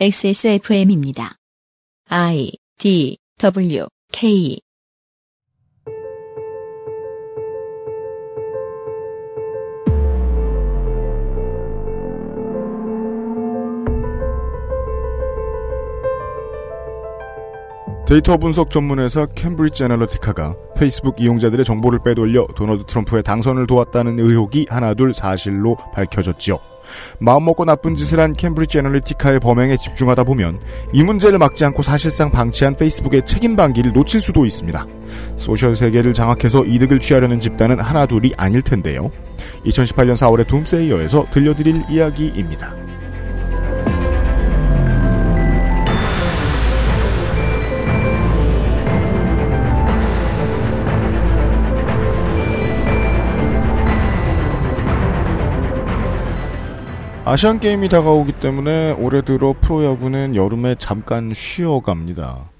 XSFM입니다. I D W K 데이터 분석 전문회사 캠브리지 애널리티카가 페이스북 이용자들의 정보를 빼돌려 도널드 트럼프의 당선을 도왔다는 의혹이 하나둘 사실로 밝혀졌지요. 마음먹고 나쁜 짓을 한 캠브리지 애널리티카의 범행에 집중하다 보면 이 문제를 막지 않고 사실상 방치한 페이스북의 책임 방기를 놓칠 수도 있습니다. 소셜 세계를 장악해서 이득을 취하려는 집단은 하나둘이 아닐 텐데요. 2018년 4월의 둠세이어에서 들려드릴 이야기입니다. 아시안 게임이 다가오기 때문에 올해 들어 프로야구는 여름에 잠깐 쉬어갑니다.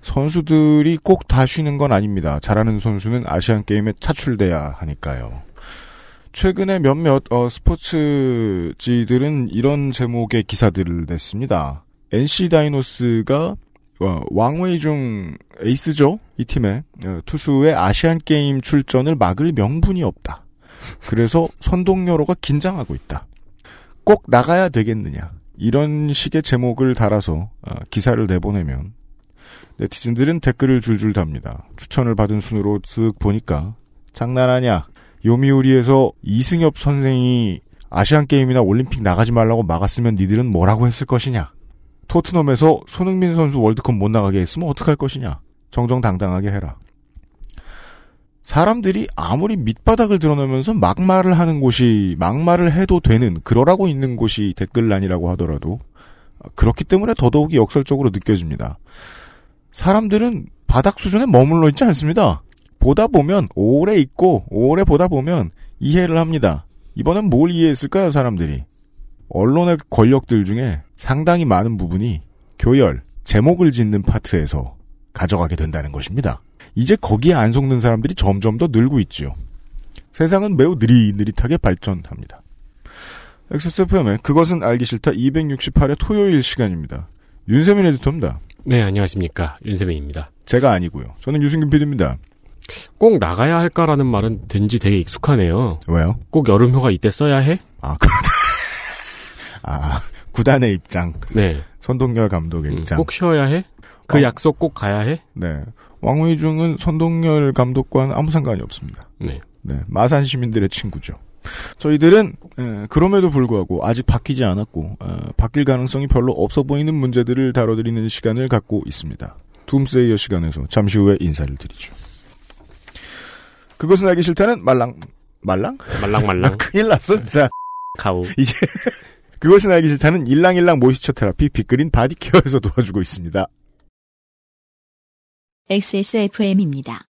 선수들이 꼭 다 쉬는 건 아닙니다. 잘하는 선수는 아시안 게임에 차출돼야 하니까요. 최근에 몇몇 어, 스포츠지들은 이런 제목의 기사들을 냈습니다. NC 다이노스가 어, 왕웨이중 에이스죠 이 팀의 어, 투수의 아시안 게임 출전을 막을 명분이 없다. 그래서 선동여로가 긴장하고 있다. 꼭 나가야 되겠느냐. 이런 식의 제목을 달아서 어, 기사를 내보내면 네티즌들은 댓글을 줄줄 답니다. 추천을 받은 순으로 쓱 보니까 장난하냐. 요미우리에서 이승엽 선생이 아시안게임이나 올림픽 나가지 말라고 막았으면 니들은 뭐라고 했을 것이냐. 토트넘에서 손흥민 선수 월드컵 못 나가게 했으면 어떡할 것이냐. 정정당당하게 해라. 사람들이 아무리 밑바닥을 드러내면서 막말을 하는 곳이 막말을 해도 되는 그러라고 있는 곳이 댓글란이라고 하더라도 그렇기 때문에 더더욱이 역설적으로 느껴집니다. 사람들은 바닥 수준에 머물러 있지 않습니다. 보다 보면 오래 있고 오래 보다 보면 이해를 합니다. 이번엔 뭘 이해했을까요, 사람들이? 언론의 권력들 중에 상당히 많은 부분이 교열, 제목을 짓는 파트에서 가져가게 된다는 것입니다. 이제 거기에 안 속는 사람들이 점점 더 늘고 있지요. 세상은 매우 느릿느릿하게 발전합니다. XSFM의 그것은 알기 싫다 268회 토요일 시간입니다. 윤세민 에디터입니다. 네, 안녕하십니까. 윤세민입니다. 제가 아니고요. 저는 유승균 PD입니다. 꼭 나가야 할까라는 말은 된지 되게 익숙하네요. 왜요? 꼭 여름휴가 이때 써야 해? 아, 그, 아, 구단의 입장. 네. 선동열 감독의 음, 입장. 꼭 쉬어야 해? 그 어. 약속 꼭 가야 해? 네. 왕의중은 선동열 감독과는 아무 상관이 없습니다. 네. 네. 마산 시민들의 친구죠. 저희들은 에, 그럼에도 불구하고 아직 바뀌지 않았고 어, 바뀔 가능성이 별로 없어 보이는 문제들을 다뤄드리는 시간을 갖고 있습니다. 둠세이어 시간에서 잠시 후에 인사를 드리죠. 그것은 알기 싫다는 말랑 말랑 말랑 말랑. 큰일 났어. 자 가우. 이제 그것은 알기 싫다는 일랑일랑 moisture therapy 빅그린 body care에서 도와주고 있습니다. XSFM입니다.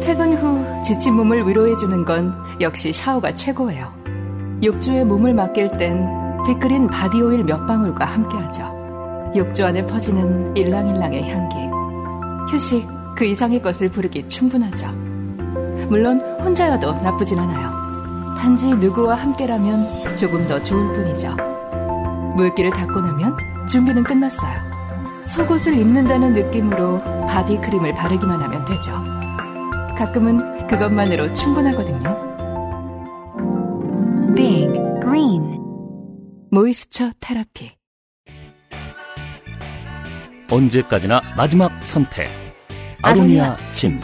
퇴근 후 지친 몸을 위로해주는 건 역시 샤워가 최고예요. 욕조에 몸을 맡길 땐 빅그린 body oil 몇 방울과 함께하죠. 욕조 안에 퍼지는 일랑일랑의 향기. 휴식 그 이상의 것을 부르기 충분하죠. 물론 혼자여도 나쁘진 않아요. 단지 누구와 함께라면 조금 더 좋을 뿐이죠. 물기를 닦고 나면 준비는 끝났어요. 속옷을 입는다는 느낌으로 바디크림을 바르기만 하면 되죠. 가끔은 그것만으로 충분하거든요. Big Green 모이스처 테라피. 언제까지나 마지막 선택. 아로니아 진.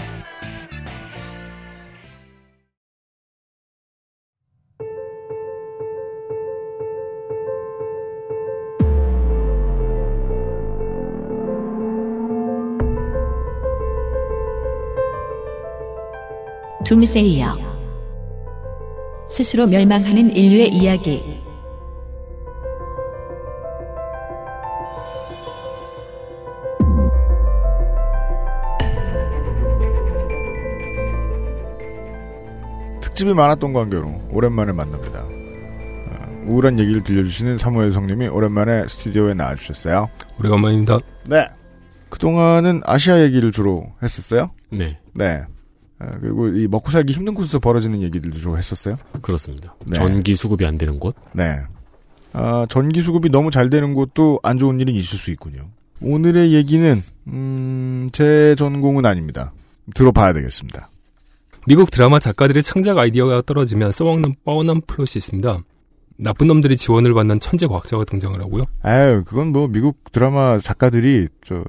둠세이어 스스로 멸망하는 인류의 이야기 특집이 많았던 관계로 오랜만에 만납니다. 어, 우울한 얘기를 들려주시는 사무엘 성님이 오랜만에 스튜디오에 나와주셨어요. 오래간만입니다. 네. 그동안은 아시아 얘기를 주로 했었어요. 네. 네. 어, 그리고 이 먹고 살기 힘든 곳에서 벌어지는 얘기들도 주로 했었어요. 그렇습니다. 네. 전기 수급이 안 되는 곳? 네. 아, 전기 수급이 너무 잘 되는 곳도 안 좋은 일은 있을 수 있군요. 오늘의 얘기는 음, 제 전공은 아닙니다. 들어봐야 되겠습니다. 미국 드라마 작가들의 창작 아이디어가 떨어지면 써먹는 뻔한 플롯이 있습니다. 나쁜 놈들이 지원을 받는 천재 과학자가 등장을 하고요. 아유, 그건 뭐 미국 드라마 작가들이 저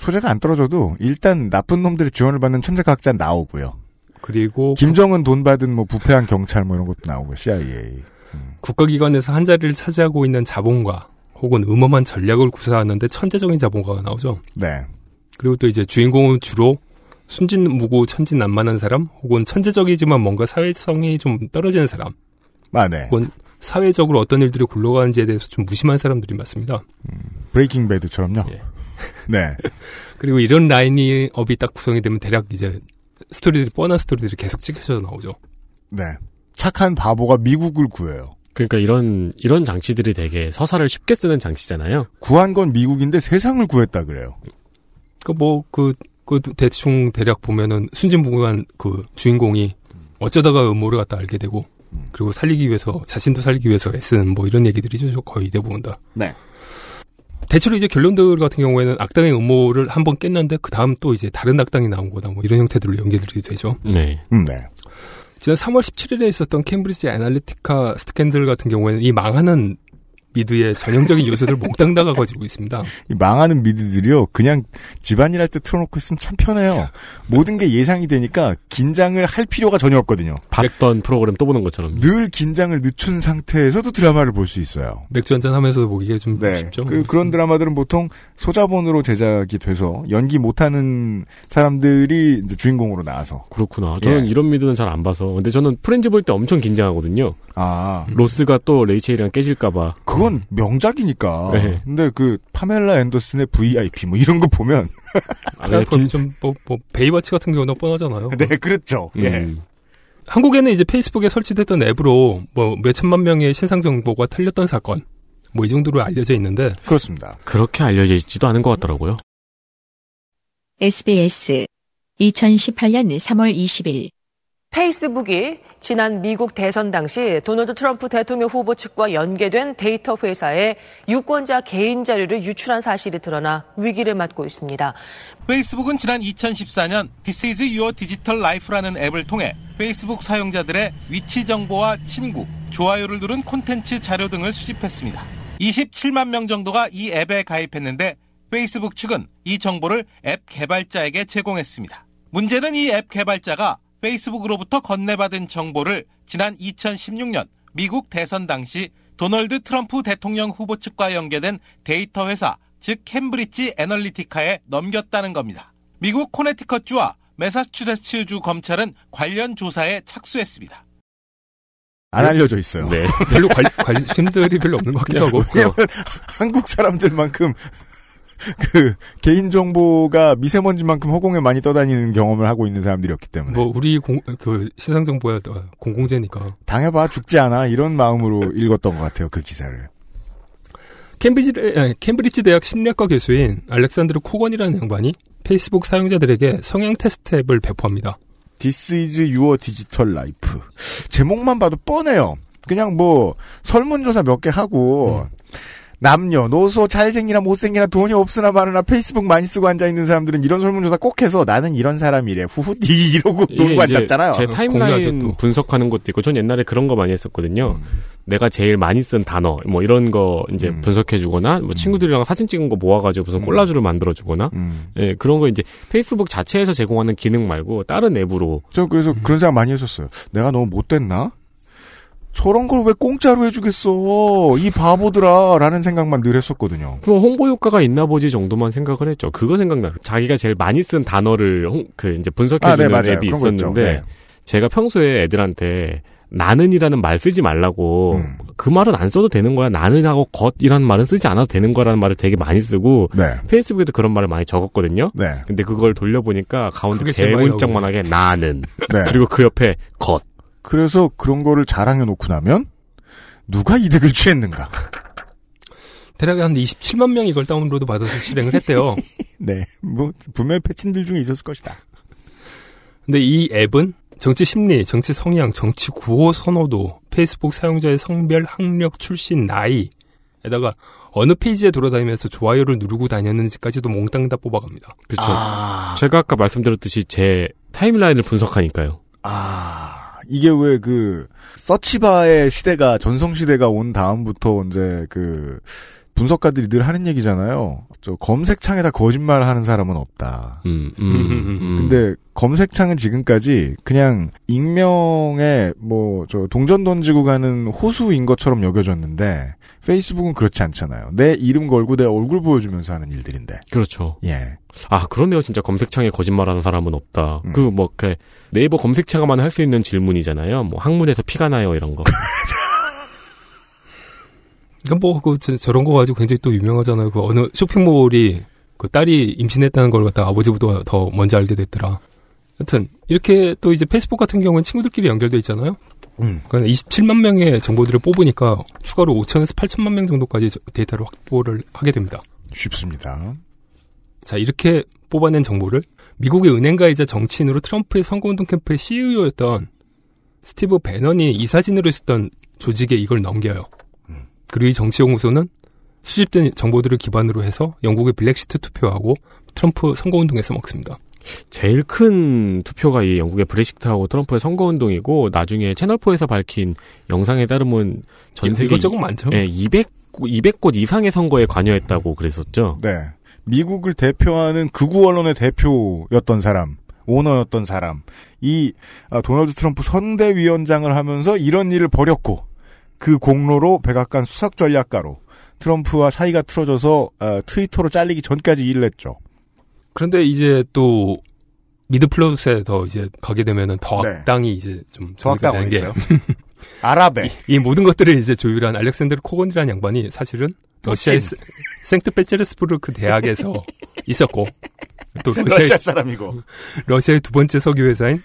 소재가 안 떨어져도 일단 나쁜 놈들이 지원을 받는 천재 과학자 나오고요. 그리고 김정은 돈 받은 뭐 부패한 경찰 뭐 이런 것도 나오고 CIA. 국가기관에서 한 자리를 차지하고 있는 자본가 혹은 음험한 전략을 구사하는데 천재적인 자본가가 나오죠. 네. 그리고 또 이제 주인공은 주로 순진무구 천진난만한 사람 혹은 천재적이지만 뭔가 사회성이 좀 떨어지는 사람 아, 네. 혹은 사회적으로 어떤 일들이 굴러가는지에 대해서 좀 무심한 사람들이 많습니다. 브레이킹 배드처럼요. 예. 네. 그리고 이런 라인이 업이 딱 구성이 되면 대략 이제 스토리들이 뻔한 스토리들이 계속 찍혀져 나오죠. 네. 착한 바보가 미국을 구해요. 그러니까 이런 이런 장치들이 되게 서사를 쉽게 쓰는 장치잖아요. 구한 건 미국인데 세상을 구했다 그래요. 그 뭐 그 그 대충 대략 보면은 순진무구한 그 주인공이 어쩌다가 음모를 갖다 알게 되고 그리고 살리기 위해서 자신도 살리기 위해서 애쓰는 뭐 이런 얘기들이죠 거의 대부분 다. 네. 대체로 이제 결론들 같은 경우에는 악당의 음모를 한 번 깼는데 그 다음 또 이제 다른 악당이 나온 거다 뭐 이런 형태들로 연결이 되죠. 네. 음, 네. 지난 3월 17일에 있었던 캠브리지 애널리티카 스캔들 같은 경우에는 이 망하는 미드의 전형적인 요소들 몽땅 다가 가지고 있습니다. 이 망하는 미드들이요. 그냥 집안일 할 때 틀어놓고 있으면 참 편해요. 모든 게 예상이 되니까 긴장을 할 필요가 전혀 없거든요. 봤던 프로그램 또 보는 것처럼. 늘 긴장을 늦춘 상태에서도 드라마를 볼 수 있어요. 맥주 한잔 하면서도 보기가 좀 네. 쉽죠. 그, 그런 드라마들은 보통 소자본으로 제작이 돼서 연기 못하는 사람들이 이제 주인공으로 나와서. 그렇구나. 저는 예. 이런 미드는 잘 안 봐서. 근데 저는 프렌즈 볼 때 엄청 긴장하거든요. 아, 로스가 또 레이첼이랑 깨질까봐. 그건 명작이니까. 네. 근데 그 파멜라 앤더슨의 VIP 뭐 이런 거 보면 아, 긴- 좀 뭐 뭐 베이워치 같은 경우는 뻔하잖아요. 네 그렇죠. 예. 음. 한국에는 이제 페이스북에 설치됐던 앱으로 뭐 몇천만 명의 신상 정보가 털렸던 사건 뭐 이 정도로 알려져 있는데 그렇습니다. 그렇게 알려져 있지도 않은 것 같더라고요. SBS 2018년 3월 20일 페이스북이 지난 미국 대선 당시 도널드 트럼프 대통령 후보 측과 연계된 데이터 회사에 유권자 개인 자료를 유출한 사실이 드러나 위기를 맞고 있습니다. 페이스북은 지난 2014년 This is your digital life라는 앱을 통해 페이스북 사용자들의 위치 정보와 친구, 좋아요를 누른 콘텐츠 자료 등을 수집했습니다. 27만 명 정도가 이 앱에 가입했는데 페이스북 측은 이 정보를 앱 개발자에게 제공했습니다. 문제는 이 앱 개발자가 페이스북으로부터 건네받은 정보를 지난 2016년 미국 대선 당시 도널드 트럼프 대통령 후보 측과 연계된 데이터 회사, 즉 캠브리지 애널리티카에 넘겼다는 겁니다. 미국 코네티컷주와 매사추세츠주 검찰은 관련 조사에 착수했습니다. 안 알려져 있어요. 네. 별로 관, 관심들이 별로 없는 것 같기도 하고 왜냐면 한국 사람들만큼 그 개인 정보가 미세먼지만큼 허공에 많이 떠다니는 경험을 하고 있는 사람들이었기 때문에 뭐 우리 공, 그 신상 정보야 공공재니까 당해봐 죽지 않아 이런 마음으로 읽었던 것 같아요 그 기사를. 캠브리지, 에, 캠브리지 대학 심리학과 교수인 알렉산드르 코건이라는 양반이 페이스북 사용자들에게 성향 테스트 앱을 배포합니다. This is your digital life. 제목만 봐도 뻔해요. 그냥 뭐 설문조사 몇 개 하고 남녀 노소 잘생기나 못생기나 돈이 없으나 많으나 페이스북 많이 쓰고 앉아 있는 사람들은 이런 설문조사 꼭 해서 나는 이런 사람이래 후후 디 이러고 놀고 앉았잖아요. 제 타임라인 또. 분석하는 것도 있고, 전 옛날에 그런 거 많이 했었거든요. 음. 내가 제일 많이 쓴 단어, 뭐 이런 거 이제 음. 분석해주거나, 뭐 친구들이랑 사진 찍은 거 모아가지고 무슨 콜라주를 만들어주거나, 음. 예, 그런 거 이제 페이스북 자체에서 제공하는 기능 말고 다른 앱으로 저 그래서 그런 생각 많이 했었어요. 내가 너무 못됐나? 저런 걸 왜 공짜로 해주겠어? 이 바보들아! 라는 생각만 늘 했었거든요. 뭐 홍보 효과가 있나 보지 정도만 생각을 했죠. 그거 생각나. 자기가 제일 많이 쓴 단어를 홍- 그 이제 분석해주는 아, 네. 앱이. 있었는데 네. 제가 평소에 애들한테 나는이라는 말 쓰지 말라고 음. 그 말은 안 써도 되는 거야. 나는하고 겉이라는 말은 쓰지 않아도 되는 거라는 말을 되게 많이 쓰고 네. 페이스북에도 그런 말을 많이 적었거든요. 네. 근데 그걸 돌려보니까 가운데 대문짝만하게 나는 네. 그리고 그 옆에 겉 그래서 그런 거를 자랑해 놓고 나면 누가 이득을 취했는가? 대략 한 27만 명이 이걸 다운로드 받아서 실행을 했대요. 네. 뭐 분명히 패친들 중에 있었을 것이다. 근데 이 앱은 정치 심리, 정치 성향, 정치 구호 선호도, 페이스북 사용자의 성별, 학력, 출신, 나이에다가 어느 페이지에 돌아다니면서 좋아요를 누르고 다녔는지까지도 몽땅 다 뽑아갑니다. 그렇죠. 아, 제가 아까 말씀드렸듯이 제 타임라인을 분석하니까요. 아, 이게 왜 그, 서치바의 시대가, 전성 시대가 온 다음부터 이제 그, 분석가들이 늘 하는 얘기잖아요. 저 검색창에다 거짓말 하는 사람은 없다. 음, 음, 음. 근데 검색창은 지금까지 그냥 익명의 뭐 저 동전 던지고 가는 호수인 것처럼 여겨졌는데 페이스북은 그렇지 않잖아요. 내 이름 걸고 내 얼굴 보여주면서 하는 일들인데. 그렇죠. 예. 아, 그러네요. 진짜 검색창에 거짓말하는 사람은 없다. 음. 그, 뭐, 그, 네이버 검색창만 할 수 있는 질문이잖아요. 뭐, 학문에서 피가 나요, 이런 거. 그러니까 뭐, 그, 저, 저런 거 가지고 굉장히 또 유명하잖아요. 그 어느 쇼핑몰이 그 딸이 임신했다는 걸 갖다 아버지보다 더 먼저 알게 됐더라. 여튼, 이렇게 또 이제 페이스북 같은 경우는 친구들끼리 연결돼 있잖아요. 음. 그러니까 27만 명의 정보들을 뽑으니까 추가로 5천에서 8천만 명 정도까지 저- 데이터를 확보를 하게 됩니다. 쉽습니다. 자, 이렇게 뽑아낸 정보를 미국의 은행가이자 정치인으로 트럼프의 선거운동 캠프의 CEO였던 스티브 배넌이 이 사진으로 있었던 조직에 이걸 넘겨요. 음. 그리고 이 정치연구소는 수집된 정보들을 기반으로 해서 영국의 블랙시트 투표하고 트럼프 선거운동에 써먹습니다. 제일 큰 투표가 이 영국의 브렉시트하고 트럼프의 선거운동이고, 나중에 채널4에서 밝힌 영상에 따르면 전 세계 이것저것 많죠. 예, 200, 200곳 이상의 선거에 관여했다고 그랬었죠. 네. 미국을 대표하는 극우 언론의 대표였던 사람, 오너였던 사람, 이 아, 도널드 트럼프 선대위원장을 하면서 이런 일을 벌였고 그 공로로 백악관 수석 전략가로 트럼프와 사이가 틀어져서 아, 트위터로 잘리기 전까지 일을 했죠. 그런데 이제 또 미드 플러스에 더 이제 가게 되면은 더 네. 악당이 이제 좀 어디 있어요? 아랍에 이 모든 것들을 이제 조율한 알렉산드르 코건이라는 양반이 사실은 러시아의 세- 생트페테르스부르크 대학에서 있었고 또 러시아의, 러시아 사람이고. 러시아의 두 번째 석유 회사인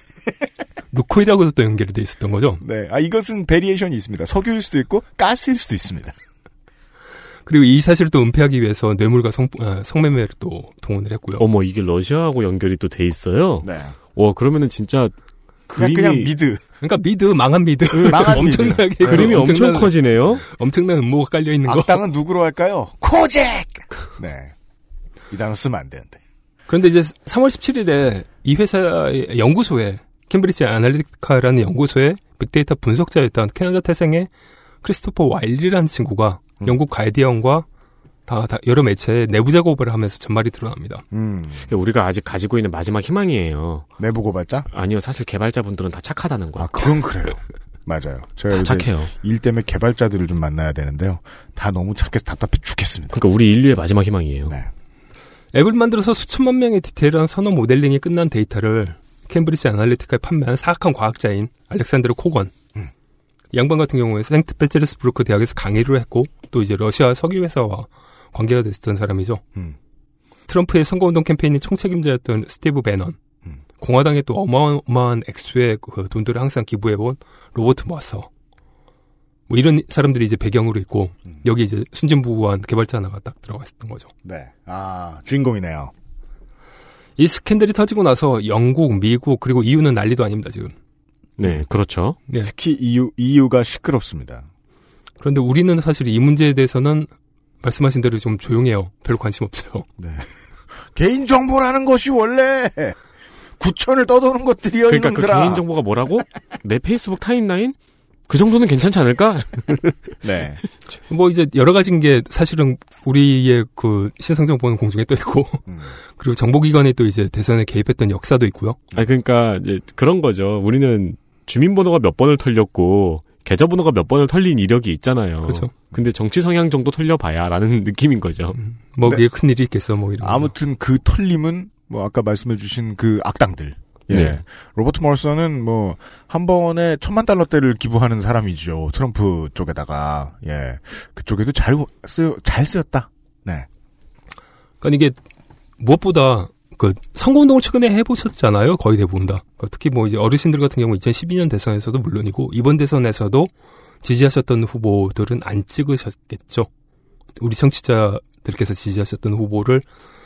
루크오일하고도 또 연결이 돼 있었던 거죠. 네. 아 이것은 variation이 있습니다. 석유일 수도 있고 가스일 수도 있습니다. 그리고 이 사실을 또 은폐하기 위해서 뇌물과 성, 아, 성매매를 또 동원을 했고요. 어머, 이게 러시아하고 연결이 또 돼 있어요? 네. 와, 그러면은 진짜 그냥 그림이, 그냥 미드. 그러니까 미드 망한 미드 망한 미드. 엄청나게 그림이 엄청 엄청난- 커지네요? 엄청난 음모가 깔려 있는 거. 악당은 누구로 할까요? 코잭. 네. 이 단어 쓰면 안 되는데. 그런데 이제 3월 17일에 이 회사의 연구소에 캠브리지 아날리티카라는 연구소의 빅데이터 분석자였던 캐나다 태생의 크리스토퍼 와일리라는 친구가 음. 영국 가이디언과 다, 다 여러 매체에 내부 작업을 하면서 전말이 드러납니다. 음. 우리가 아직 가지고 있는 마지막 희망이에요. 내부 고발자? 아니요, 사실 개발자분들은 다 착하다는 거야. 아, 그건 그래요. 맞아요. 제가 착해요. 일 때문에 개발자들을 좀 만나야 되는데요. 다 너무 착해서 답답해 죽겠습니다. 그러니까 우리 인류의 마지막 희망이에요. 네. 앱을 만들어서 수천만 명의 디테일한 선호 modeling이 끝난 데이터를 캠브리지 아날리티카에 판매한 사악한 과학자인 알렉산드르 코건. 음. 이 양반 같은 경우에 생트페테르스부르크 대학에서 강의를 했고 또 이제 러시아 석유 회사와 관계가 됐었던 사람이죠. 음. 트럼프의 선거운동 캠페인의 총책임자였던 스티브 배넌. 음. 공화당에 또 어마어마한 액수의 그 돈들을 항상 기부해온 로버트 머서. 뭐 이런 사람들이 이제 배경으로 있고 음. 여기 이제 순진무구한 개발자 하나가 딱 들어가 있었던 거죠. 네. 아, 주인공이네요. 이 스캔들이 터지고 나서 영국, 미국 그리고 EU는 난리도 아닙니다 지금. 네, 그렇죠. 네. 특히 EU, EU가 시끄럽습니다. 그런데 우리는 사실 이 문제에 대해서는 말씀하신 대로 좀 조용해요. 별로 관심 없어요. 네. 개인 정보라는 것이 원래 구천을 떠도는 것들이요, 그러니까 그 이놈들아. 개인 정보가 뭐라고? 내 페이스북 타임라인? 그 정도는 괜찮지 않을까? 네. 뭐 이제 여러 가지인 게 사실은 우리의 그 신상정 보는 공중에 떠 있고 음. 그리고 정보기관이 또 이제 대선에 개입했던 역사도 있고요. 아 그러니까 이제 그런 거죠. 우리는 주민번호가 몇 번을 털렸고 계좌번호가 몇 번을 털린 이력이 있잖아요. 그렇죠. 근데 정치 성향 정도 털려봐야라는 느낌인 거죠. 뭐 네. 그게 큰 일이 있겠어 뭐 이런. 거. 아무튼 그 털림은 뭐 아까 말씀해주신 그 악당들. 예. 네. 로버트 멀서는 뭐한 번에 천만 달러대를 기부하는 사람이죠. 트럼프 쪽에다가 예 그쪽에도 잘 쓰, 잘 쓰였다. 네. 그러니까 이게 무엇보다 그 선거운동을 최근에 해보셨잖아요. 거의 대부분 다. 그러니까 특히 뭐 이제 어르신들 같은 경우 2012년 대선에서도 물론이고 이번 대선에서도 지지하셨던 후보들은 안 찍으셨겠죠. 우리 청취자들께서 지지하셨던 후보를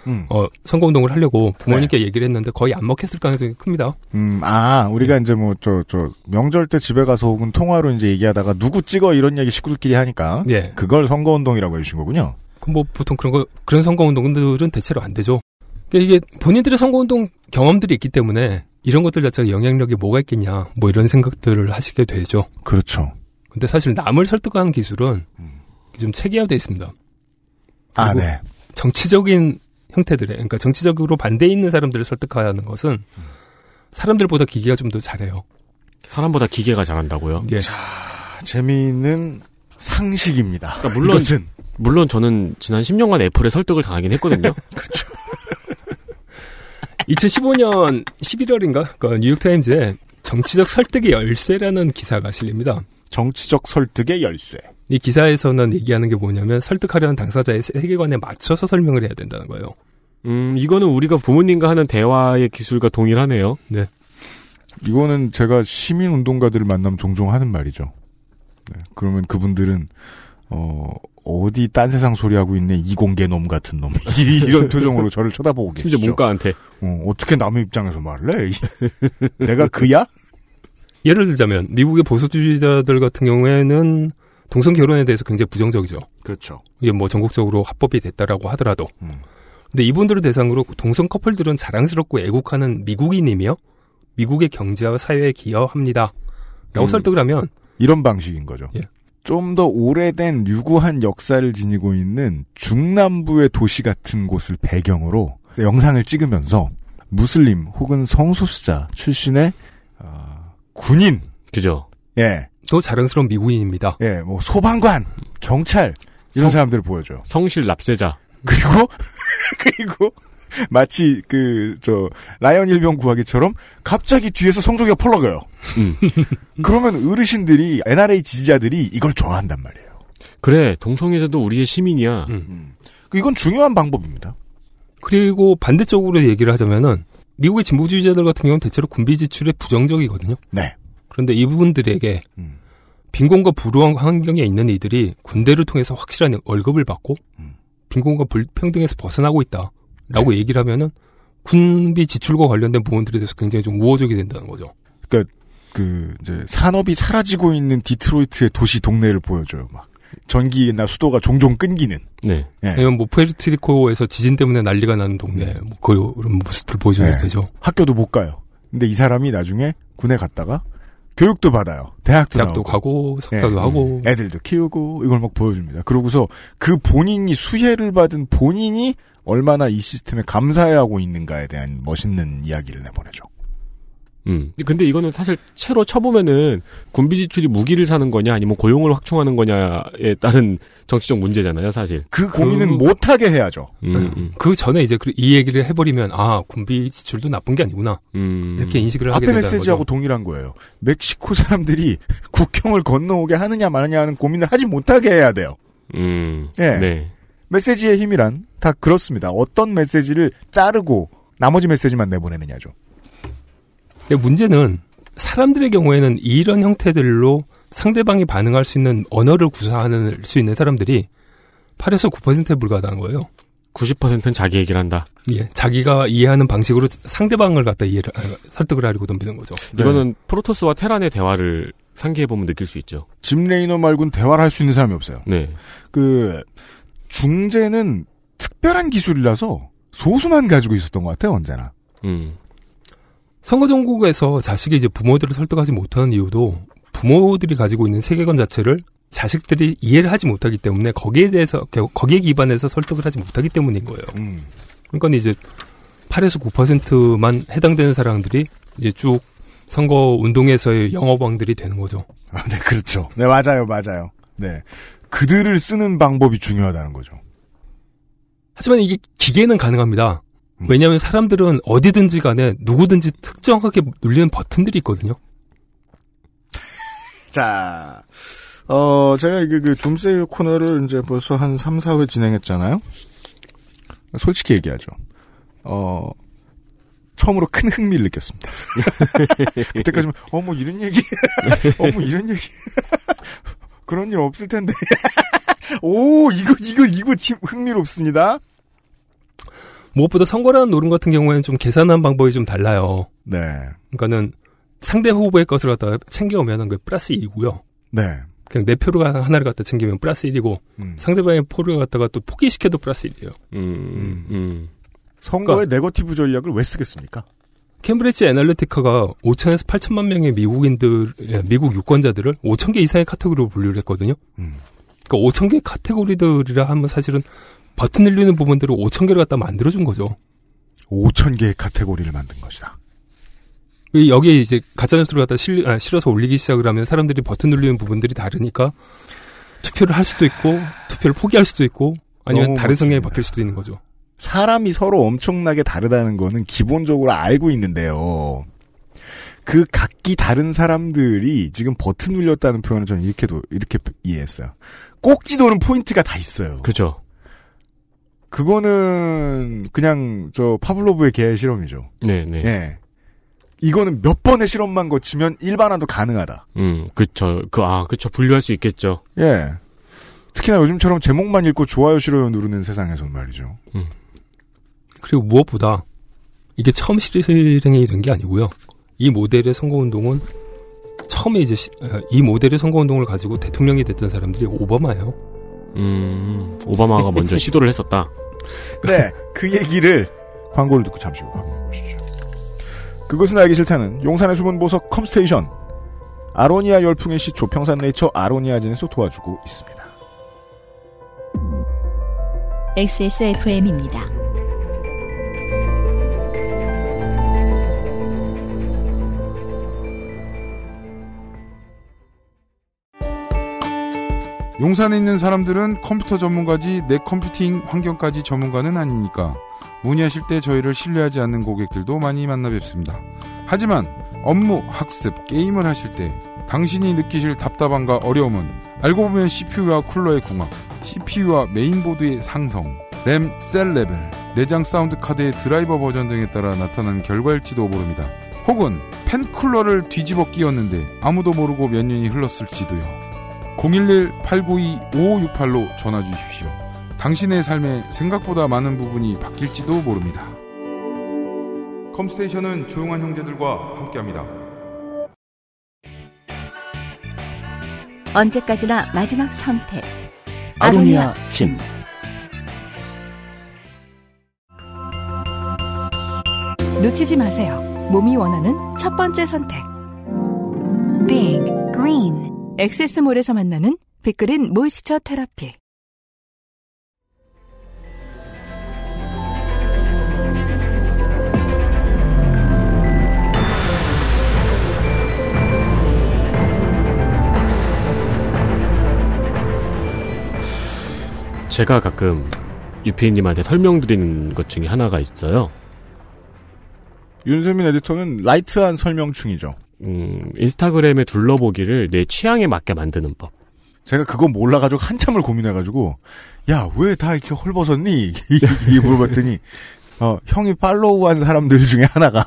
음. 어, 선거운동을 하려고 부모님께 네. 얘기를 했는데 거의 안 먹혔을 가능성이 큽니다. 음, 아, 우리가 이제 뭐, 저, 저, 명절 때 집에 가서 혹은 통화로 이제 얘기하다가 누구 찍어 이런 얘기 식구들끼리 하니까. 예. 그걸 선거운동이라고 해주신 거군요. 그뭐 보통 그런 거 그런 선거운동들은 대체로 안 되죠. 그러니까 이게 본인들의 선거운동 경험들이 있기 때문에 이런 것들 자체가 영향력이 뭐가 있겠냐 뭐 이런 생각들을 하시게 되죠. 그렇죠. 근데 사실 남을 설득하는 기술은 좀 체계화되어 있습니다. 아, 네. 정치적인 형태들의 그러니까 정치적으로 반대에 있는 사람들을 설득하는 것은 사람들보다 기계가 좀 더 잘해요. 사람보다 기계가 잘한다고요? 예. 아, 재미있는 상식입니다. 그러니까 물론 이것은. 물론 저는 지난 10년간 애플의 설득을 당하긴 했거든요. 2015년 11월인가 그 뉴욕 타임즈에 정치적 설득의 열쇠라는 기사가 실립니다. 정치적 설득의 열쇠. 이 기사에서는 얘기하는 게 뭐냐면 설득하려는 당사자의 세계관에 맞춰서 설명을 해야 된다는 거예요. 음, 이거는 우리가 부모님과 하는 대화의 기술과 동일하네요. 네. 이거는 제가 시민 운동가들을 만나면 종종 하는 말이죠. 네, 그러면 그분들은, 어, 어디 딴 세상 소리하고 있네, 이공계 놈 같은 놈. 이- 이런 표정으로 저를 쳐다보고 계시죠. 심지어 문과한테. 어, 어떻게 남의 입장에서 말을 해? 이- 내가 그야? 예를 들자면 미국의 보수주의자들 같은 경우에는 동성 결혼에 대해서 굉장히 부정적이죠. 그렇죠. 이게 뭐 전국적으로 합법이 됐다라고 하더라도. 음. 근데 이분들을 대상으로 동성 커플들은 자랑스럽고 애국하는 미국인이며 미국의 경제와 사회에 기여합니다. 라고 음. 설득을 하면 이런 방식인 거죠. 예. 좀더 오래된 유구한 역사를 지니고 있는 중남부의 도시 같은 곳을 배경으로 영상을 찍으면서 무슬림 혹은 성소수자 출신의 어, 군인, 그죠? 예, 또 자랑스러운 미국인입니다. 예, 뭐 소방관, 경찰 이런 성- 사람들을 보여줘요. 성실 납세자. 그리고 그리고 마치 그 저 라이언 일병 구하기처럼 갑자기 뒤에서 성조기가 펄럭여요. 음. 그러면 어르신들이 NRA 지지자들이 이걸 좋아한단 말이에요. 그래, 동성애자도 우리의 시민이야. 음. 이건 중요한 방법입니다. 그리고 반대쪽으로 얘기를 하자면은 미국의 진보주의자들 같은 경우는 대체로 군비 지출에 부정적이거든요. 네. 그런데 이분들에게 음. 빈곤과 불우한 환경에 있는 이들이 군대를 통해서 확실한 월급을 받고 음. 빈곤과 불평등에서 벗어나고 있다라고 얘기를 하면은 군비 지출과 관련된 부분들에 대해서 굉장히 좀 우호적이 된다는 거죠. 그 이제 산업이 사라지고 있는 디트로이트의 도시 동네를 보여줘요. 막 전기나 수도가 종종 끊기는. 네. 예. 아니면 뭐 푸에르트리코에서 지진 때문에 난리가 나는 동네 뭐 그런 모습을 보여줘야 네. 되죠. 학교도 못 가요. 근데 이 사람이 나중에 군에 갔다가 교육도 받아요. 대학도 대학도. 가고 석사도 예. 하고 애들도 키우고 이걸 막 보여줍니다. 그러고서 그 본인이 수혜를 받은 본인이 얼마나 이 시스템에 감사해하고 있는가에 대한 멋있는 이야기를 내보내죠. 음. 근데 이거는 사실 채로 쳐보면은 군비 지출이 무기를 사는 거냐 아니면 고용을 확충하는 거냐에 따른 정치적 문제잖아요, 사실. 그 고민은 못하게 해야죠. 음, 음, 그 전에 이제 그- 이 얘기를 해버리면 아 군비 지출도 나쁜 게 아니구나 음. 이렇게 인식을 하게 앞에 된다는 메시지하고 거죠. 동일한 거예요. 멕시코 사람들이 국경을 건너오게 하느냐 마느냐 하는 고민을 하지 못하게 해야 돼요. 음. 예. 네. 메시지의 힘이란 다 그렇습니다. 어떤 메시지를 자르고 나머지 메시지만 내보내느냐죠. 근데 문제는 사람들의 경우에는 이런 형태들로 상대방이 반응할 수 있는 언어를 구사할 수 있는 사람들이 8에서 9%에 불과하다는 거예요. 90%는 자기 얘기를 한다. 예, 자기가 이해하는 방식으로 상대방을 갖다 이해를 아, 설득을 하려고 덤비는 거죠. 네. 이거는 프로토스와 테란의 대화를 상기해 보면 느낄 수 있죠. 짐 레이너 말고는 대화를 할 수 있는 사람이 없어요. 네. 그 중재는 특별한 기술이라서 소수만 가지고 있었던 것 같아요 언제나. 음. 선거 정국에서 자식이 이제 부모들을 설득하지 못하는 이유도 부모들이 가지고 있는 세계관 자체를 자식들이 이해를 하지 못하기 때문에 거기에 대해서 거기에 기반해서 설득을 하지 못하기 때문인 거예요. 음. 그러니까 이제 8에서 9%만 해당되는 사람들이 이제 쭉 선거 운동에서의 영어방들이 되는 거죠. 아, 네 그렇죠. 네 맞아요 맞아요. 네 그들을 쓰는 방법이 중요하다는 거죠. 하지만 이게 기계는 가능합니다. 음. 왜냐하면 사람들은 어디든지 간에 누구든지 특정하게 눌리는 버튼들이 있거든요. 자, 어, 제가 이게 그 둠세이 코너를 이제 벌써 한 3, 4회 진행했잖아요? 솔직히 얘기하죠. 어, 처음으로 큰 흥미를 느꼈습니다. 그때까지만, 어, 뭐 이런 얘기, 어, 뭐 이런 얘기. 그런 일 없을 텐데. 오, 이거, 이거, 이거 참 흥미롭습니다. 무엇보다 선거라는 노름 같은 경우에는 좀 계산한 방법이 좀 달라요. 네. 그러니까는 상대 후보의 것을 갖다가 챙겨오면은 그 플러스 2고요. 네. 그냥 내 표를 하나를 갖다 챙기면 플러스 1이고 음. 상대방의 표를 갖다가 또 포기시켜도 플러스 1이에요. 음, 음. 선거의 네거티브 전략을 왜 쓰겠습니까? 캠브리지 애널리티카가 5천에서 8천만 명의 미국인들, 예, 미국 유권자들을 5천 개 이상의 카테고리로 분류를 했거든요. 음. 그러니까 5천 개 카테고리들이라 하면 사실은 버튼 눌리는 부분들을 5천 개를 갖다 만들어준 거죠. 5천 개의 카테고리를 만든 것이다. 이 여기에 이제 가짜뉴스를 갖다 실, 아, 실어서 올리기 시작을 하면 사람들이 버튼 누르는 부분들이 다르니까 투표를 할 수도 있고 투표를 포기할 수도 있고 아니면 다른 성향이. 바뀔 수도 있는 거죠. 사람이 서로 엄청나게 다르다는 거는 기본적으로 알고 있는데요. 그 각기 다른 사람들이 지금 버튼 눌렸다는 표현을 저는 이렇게도 이렇게 이해했어요. 꼭지 도는 포인트가 다 있어요. 그죠. 그거는 그냥 저 파블로브의 개 실험이죠. 네, 네. 예. 이거는 몇 번의 실험만 거치면 일반화도 가능하다. 음, 그쵸. 그, 아, 그쵸. 분류할 수 있겠죠. 예. 특히나 요즘처럼 제목만 읽고 좋아요 싫어요 누르는 세상에서는 말이죠. 그리고 무엇보다 이게 처음 실행이 된 게 아니고요. 이 모델의 선거운동은 처음에 이제 시- 어, 이 모델의 선거운동을 가지고 대통령이 됐던 사람들이 오바마예요. 음, 오바마가 먼저 시도를 했었다. 네, 그 얘기를 광고를 듣고 잠시 후 하고 보시죠. 그것은 알기 싫다는 용산의 숨은 보석 컴스테이션 아로니아 열풍의 시초 평산 네이처 아로니아진에서 도와주고 있습니다. XSFM입니다. 용산에 있는 사람들은 컴퓨터 전문가지 내 컴퓨팅 환경까지 전문가는 아니니까 문의하실 때 저희를 신뢰하지 않는 고객들도 많이 만나 뵙습니다. 하지만 업무, 학습, 게임을 하실 때 당신이 느끼실 답답함과 어려움은 알고 보면 CPU와 쿨러의 궁합, CPU와 메인보드의 상성, 램, 셀 레벨, 내장 사운드 카드의 드라이버 버전 등에 따라 나타나는 결과일지도 모릅니다. 혹은 팬 쿨러를 뒤집어 끼웠는데 아무도 모르고 몇 년이 흘렀을지도요. 011-892-5568로 전화 주십시오. 당신의 삶에 생각보다 많은 부분이 바뀔지도 모릅니다. 컴스테이션은 조용한 형제들과 함께합니다. 언제까지나 마지막 선택. 아로니아 진. 놓치지 마세요. 몸이 원하는 첫 번째 선택. Big Green. 엑세스몰에서 만나는 빅그린 모이스처 테라피. 제가 가끔 유피님한테 설명드리는 것 중에 하나가 있어요. 윤세민 에디터는 light한 설명충이죠. 음, 인스타그램의 둘러보기를 내 취향에 맞게 만드는 법. 제가 그거 몰라가지고 한참을 고민해가지고 야 왜 다 이렇게 헐벗었니? 이 물어봤더니 어, 형이 팔로우한 사람들 중에 하나가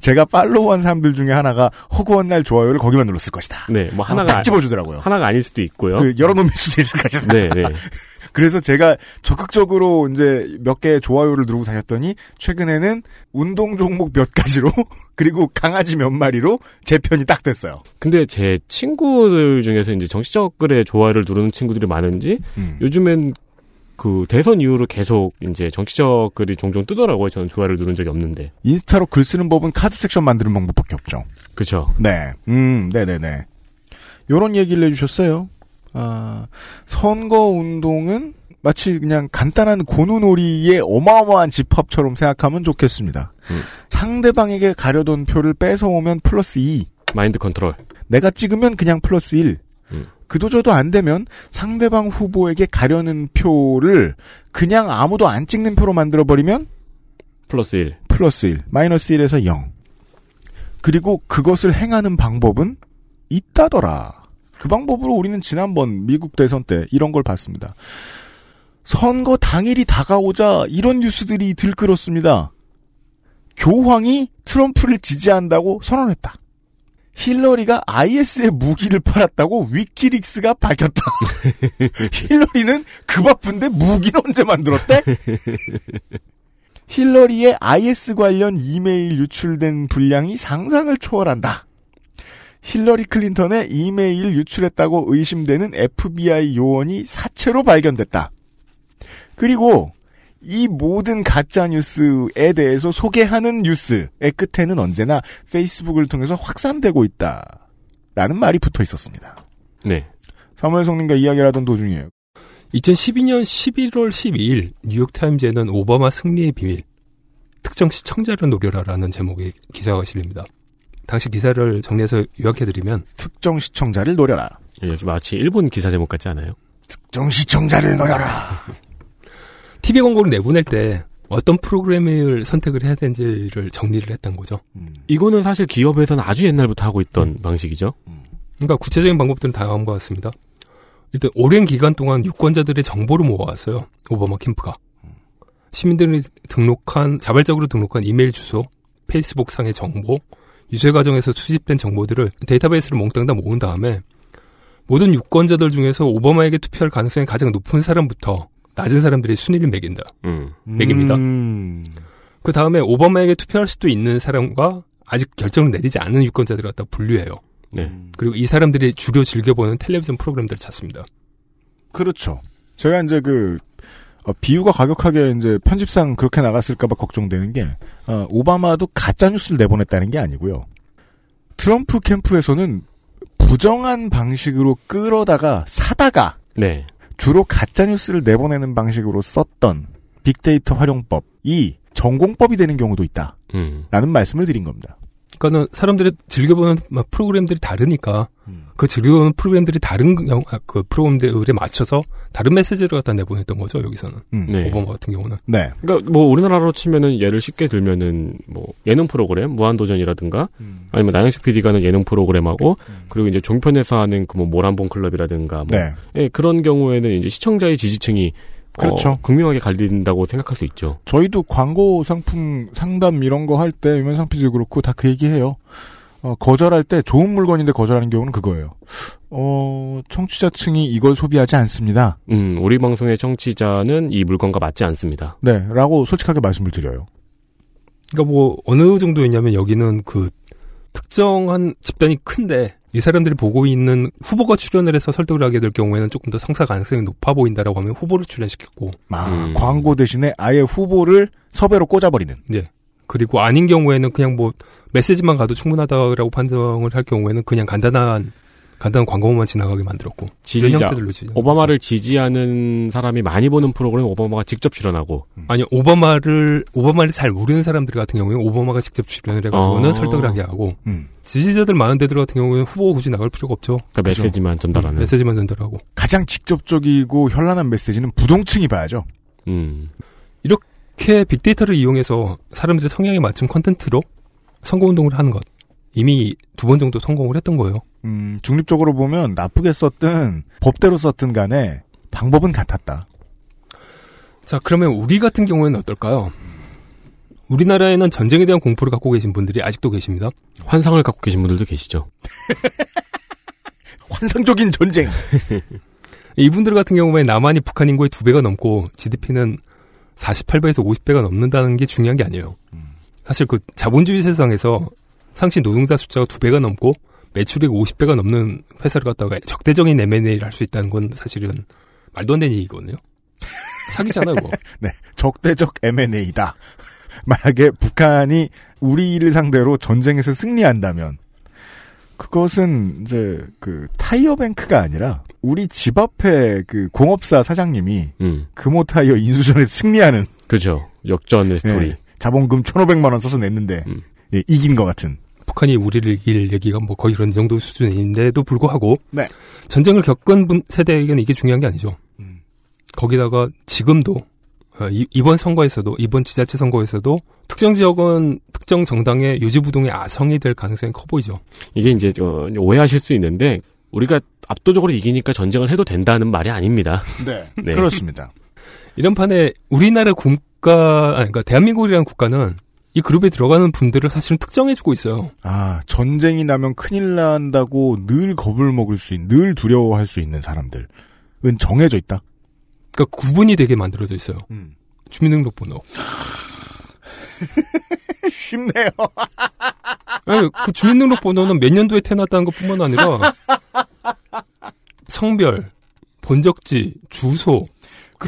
제가 팔로우한 사람들 중에 하나가 허구한 날 좋아요를 거기만 눌렀을 것이다. 네, 뭐 어, 하나가 딱 집어주더라고요. 하나가 아닐 수도 있고요. 그 여러 놈일 수도 있을 것이다. 네, 네. 그래서 제가 적극적으로 이제 몇개 좋아요를 누르고 다녔더니 최근에는 운동 종목 몇 가지로 그리고 강아지 몇 마리로 제 편이 딱 됐어요. 근데 제 친구들 중에서 이제 정치적 글에 좋아요를 누르는 친구들이 많은지 음. 요즘엔 그 대선 이후로 계속 이제 정치적 글이 종종 뜨더라고요. 저는 좋아요를 누른 적이 없는데. 인스타로 글 쓰는 법은 카드 섹션 만드는 방법밖에 없죠. 그렇죠. 네. 음, 네 네 네. 요런 얘기를 해 주셨어요. 아, 선거 운동은 마치 그냥 간단한 고누놀이의 어마어마한 집합처럼 생각하면 좋겠습니다. 음. 상대방에게 가려던 표를 뺏어오면 플러스 2. 마인드 컨트롤. 내가 찍으면 그냥 플러스 1. 음. 그도저도 안 되면 상대방 후보에게 가려는 표를 그냥 아무도 안 찍는 표로 만들어버리면 플러스 1. 플러스 1, 마이너스 1에서 0. 그리고 그것을 행하는 방법은 있다더라. 그 방법으로 우리는 지난번 미국 대선 때 이런 걸 봤습니다. 선거 당일이 다가오자 이런 뉴스들이 들끓었습니다. 교황이 트럼프를 지지한다고 선언했다. 힐러리가 IS의 무기를 팔았다고 위키릭스가 밝혔다. 힐러리는 그 바쁜데 무기는 언제 만들었대? 힐러리의 IS 관련 이메일 유출된 분량이 상상을 초월한다. 힐러리 클린턴의 이메일 유출했다고 의심되는 FBI 요원이 사체로 발견됐다. 그리고 이 모든 가짜 뉴스에 대해서 소개하는 뉴스의 끝에는 언제나 페이스북을 통해서 확산되고 있다. 라는 말이 붙어 있었습니다. 네. 사무엘 성님과 이야기를 하던 도중이에요. 2012년 11월 12일 뉴욕타임즈에는 오바마 승리의 비밀 특정 시청자를 노려라라는 제목의 기사가 실립니다. 당시 기사를 정리해서 요약해드리면 특정 시청자를 노려라. 여기 마치 일본 기사 제목 같지 않아요? 특정 시청자를 노려라. TV 광고를 내보낼 때 어떤 프로그램을 선택을 해야 되는지를 정리를 했던 거죠. 이거는 사실 기업에서는 아주 옛날부터 하고 있던 방식이죠. 그러니까 구체적인 방법들은 다음과 같습니다. 일단 오랜 기간 동안 유권자들의 정보를 모아왔어요. 오바마 캠프가. 시민들이 등록한 자발적으로 등록한 이메일 주소, 페이스북 상의 정보, 유세 과정에서 수집된 정보들을 데이터베이스를 몽땅 다 모은 다음에 모든 유권자들 중에서 오바마에게 투표할 가능성이 가장 높은 사람부터 낮은 사람들의 순위를 매긴다. 음. 매깁니다. 음. 그 다음에 오바마에게 투표할 수도 있는 사람과 아직 결정을 내리지 않은 유권자들을 갖다 분류해요. 네. 그리고 이 사람들이 주로 즐겨보는 텔레비전 프로그램들을 찾습니다. 그렇죠. 제가 이제 그 어, 비유가 가격하게 이제 편집상 그렇게 나갔을까봐 걱정되는 게 어, 오바마도 가짜 뉴스를 내보냈다는 게 아니고요. 트럼프 캠프에서는 부정한 방식으로 끌어다가 사다가 네. 주로 가짜 뉴스를 내보내는 방식으로 썼던 빅데이터 활용법이 전공법이 되는 경우도 있다. 음. 라는 말씀을 드린 겁니다. 그러니까는 사람들이 즐겨보는 막 프로그램들이 다르니까 그 즐겨보는 프로그램들이 다른 영- 아, 그 프로그램들에 맞춰서 다른 메시지를 갖다 내보냈던 거죠 여기서는 네. 오바마 같은 경우는 네. 그러니까 뭐 우리나라로 치면은 예를 쉽게 들면은 뭐 예능 프로그램 무한도전이라든가 아니면 나영식 PD가 하는 예능 프로그램하고 그리고 이제 종편에서 하는 그 뭐 모란봉 클럽이라든가 뭐 네. 예, 그런 경우에는 이제 시청자의 지지층이 그렇죠. 어, 극명하게 갈린다고 생각할 수 있죠. 저희도 광고 상품 상담 이런 거 할 때 유명상 PD도 그렇고 다 그 얘기해요. 어, 거절할 때 좋은 물건인데 거절하는 경우는 그거예요. 어, 청취자층이 이걸 소비하지 않습니다. 음, 우리 방송의 청취자는 이 물건과 맞지 않습니다. 네, 라고 솔직하게 말씀을 드려요. 그러니까 뭐 어느 정도였냐면 여기는 그 특정한 집단이 큰데 이 사람들이 보고 있는 후보가 출연을 해서 설득을 하게 될 경우에는 조금 더 성사 가능성이 높아 보인다라고 하면 후보를 출연시켰고 아, 광고 대신에 아예 후보를 섭외로 꽂아버리는. 네. 그리고 아닌 경우에는 그냥 뭐 메시지만 가도 충분하다라고 판정을 할 경우에는 그냥 간단한 간단한 광고만 지나가게 만들었고 지지자 오바마를 지지하는 사람이 많이 보는 프로그램 오바마가 직접 출연하고 아니 오바마를 오바마를 잘 모르는 사람들 같은 경우에는 오바마가 직접 출연을 해가지고는 어. 설득을 하게 하고 음. 지지자들 많은 데들 같은 경우에는 후보가 굳이 나갈 필요가 없죠. 그러니까 메시지만 전달하는. 음, 메시지만 전달하고 가장 직접적이고 현란한 메시지는 부동층이 봐야죠. 음. 이렇게 빅데이터를 이용해서 사람들의 성향에 맞춘 컨텐츠로 선거운동을 하는 것 이미 두 번 정도 성공을 했던 거예요. 음, 중립적으로 보면 나쁘게 썼든 법대로 썼든 간에 방법은 같았다. 자 그러면 우리 같은 경우에는 어떨까요? 우리나라에는 전쟁에 대한 공포를 갖고 계신 분들이 아직도 계십니다. 환상을 갖고 계신 분들도 계시죠. 환상적인 전쟁. 이분들 같은 경우에 남한이 북한 인구의 두 배가 넘고 GDP는 48배에서 50배가 넘는다는 게 중요한 게 아니에요. 사실 그 자본주의 세상에서 상시 노동자 숫자가 두 배가 넘고 매출액 50배가 넘는 회사를 갖다가 적대적인 M&A를 할 수 있다는 건 사실은 말도 안 되는 얘기거든요. 사기잖아요, 그거. 네, 적대적 M&A다. 만약에 북한이 우리를 상대로 전쟁에서 승리한다면 그것은 이제 그 타이어 뱅크가 아니라 우리 집 앞에 그 공업사 사장님이 음. 금호 타이어 인수전에 승리하는 그죠. 역전의 스토리. 예, 자본금 1,500만 원 써서 냈는데 음. 예, 이긴 것 같은. 북한이 우리를 이길 얘기가 뭐 거의 그런 정도 수준인데도 불구하고 네. 전쟁을 겪은 분 세대에게는 이게 중요한 게 아니죠. 음. 거기다가 지금도 어, 이, 이번 선거에서도 이번 지자체 선거에서도 특정 지역은 특정 정당의 요지부동의 아성이 될 가능성이 커 보이죠. 이게 이제 어, 오해하실 수 있는데 우리가 압도적으로 이기니까 전쟁을 해도 된다는 말이 아닙니다. 네, 네. 그렇습니다. 이런 판에 우리나라 국가, 아니, 그러니까 대한민국이라는 국가는 이 그룹에 들어가는 분들을 사실은 특정해주고 있어요. 아, 전쟁이 나면 큰일 난다고 늘 겁을 먹을 수 있는, 늘 두려워할 수 있는 사람들은 정해져 있다. 그러니까 구분이 되게 만들어져 있어요. 음. 주민등록번호. 쉽네요. 아니, 그 주민등록번호는 몇 년도에 태어났다는 것뿐만 아니라 성별, 본적지, 주소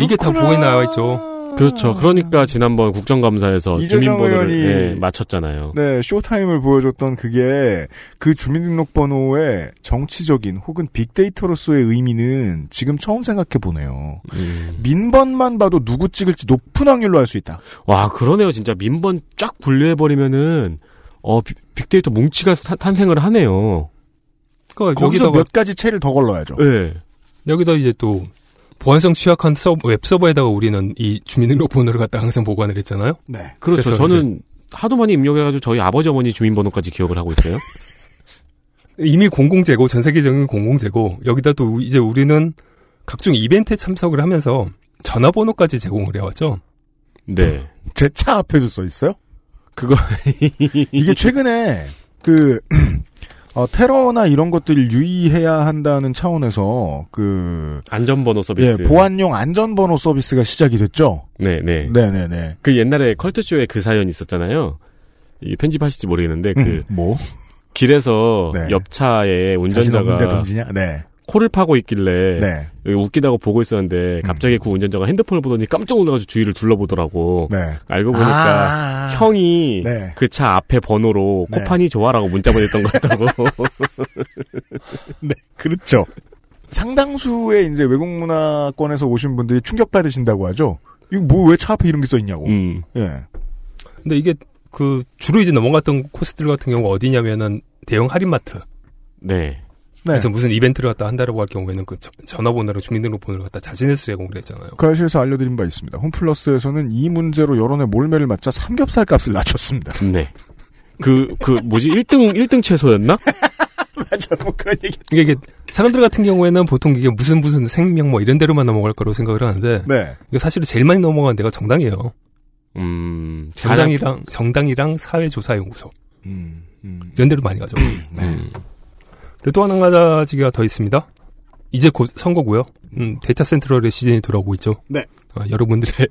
이게 다 보고에 나와 있죠. 그렇죠. 그러니까 지난번 국정감사에서 주민번호를 예, 맞췄잖아요. 네, 쇼타임을 보여줬던 그게 그 주민등록번호의 정치적인 혹은 빅데이터로서의 의미는 지금 처음 생각해 보네요. 음. 민번만 봐도 누구 찍을지 높은 확률로 알 수 있다. 와 그러네요. 진짜 민번 쫙 분류해 버리면은 어 빅- 빅데이터 뭉치가 타- 탄생을 하네요. 그러니까 거기서 몇 가지 채를 더 걸러야죠. 네. 여기다 이제 또 보안성 취약한 서, 웹서버에다가 우리는 이 주민등록번호를 갖다 항상 보관을 했잖아요. 네. 그렇죠. 저는 하도 많이 입력해가지고 저희 아버지 어머니 주민번호까지 기억을 하고 있어요. 이미 공공재고 전 세계적인 공공재고 여기다 또 이제 우리는 각종 이벤트에 참석을 하면서 전화번호까지 제공을 해왔죠. 네. 제 차 앞에도 써 있어요? 그거 이게 최근에 그 어, 테러나 이런 것들을 유의해야 한다는 차원에서 그 안전번호 서비스. 예, 보안용 안전번호 서비스가 시작이 됐죠. 네 네. 네 네 네. 그 옛날에 컬트쇼에 그 사연 있었잖아요. 이게 편집하실지 모르겠는데 그 음, 뭐 길에서 네. 옆차에 운전자가 던지냐? 네. 코를 파고 있길래 네. 여기 웃기다고 보고 있었는데 갑자기 그 운전자가 핸드폰을 보더니 깜짝 놀라가지고 주위를 둘러보더라고. 네. 알고 보니까 아. 형이 네. 그차 앞에 번호로 네. 코판이 좋아라고 문자 보냈던 것 같다고. 네, 그렇죠. 상당수의 이제 외국 문화권에서 오신 분들이 충격 받으신다고 하죠. 이거 뭐 왜 차 앞에 이런 게 써 있냐고. 음. 예. 근데 이게 그 주로 이제 넘어갔던 코스들 같은 경우가 어디냐면은 대형 할인마트. 네. 네. 그래서 무슨 이벤트를 갖다 한다라고 할 경우에는 그 저- 전화번호랑 주민등록번호를 갖다 자진해서 제공을 했잖아요. 그아실에서 알려드린 바 있습니다. 홈플러스에서는 이 문제로 여론의 몰매를 맞자 삼겹살 값을 낮췄습니다. 네. 그, 그, 뭐지, 1등, 1등 채소였나? 맞아, 뭐 그런 얘기. 이게, 이게 사람들 같은 경우에는 보통 이게 무슨 무슨 생명 뭐 이런 데로만 넘어갈 거라고 생각을 하는데 네. 이게 사실은 제일 많이 넘어간 데가 정당이에요. 음, 정당이랑 정당이랑 사회조사연구소 음, 음. 이런 데로 많이 가죠. 네. 음. 그리고 또 한 가지가 더 있습니다. 이제 곧 선거고요. 음, 데이터 센트럴의 시즌이 돌아오고 있죠. 네. 아, 여러분들의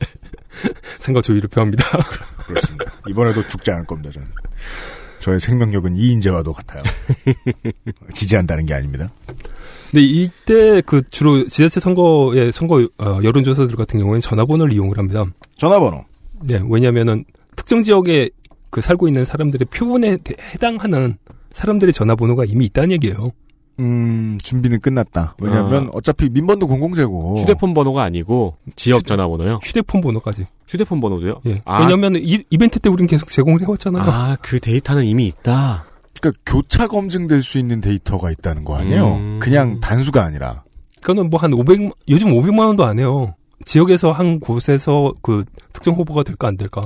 생각 조율을 표합니다. 그렇습니다. 이번에도 죽지 않을 겁니다, 저는. 저의 생명력은 이인재와도 같아요. 지지한다는 게 아닙니다. 근데 이때 그 주로 지자체 선거의 선거 어, 여론조사들 같은 경우에는 전화번호를 이용을 합니다. 전화번호. 네, 왜냐면은 특정 지역에 그 살고 있는 사람들의 표본에 대- 해당하는 사람들의 전화번호가 이미 있다는 얘기예요. 음, 준비는 끝났다. 왜냐하면 아. 어차피 민번도 공공재고. 휴대폰 번호가 아니고 지역 전화번호요. 휴대폰 번호까지. 휴대폰 번호도요? 예. 아. 왜냐면 이 이벤트 때 우리는 계속 제공을 해왔잖아요. 아, 그 데이터는 이미 있다. 그러니까 교차 검증될 수 있는 데이터가 있다는 거 아니에요? 음. 그냥 단수가 아니라. 그거는 뭐 한 500, 요즘 500만 원도 안 해요. 지역에서 한 곳에서 그 특정 후보가 될까 안 될까.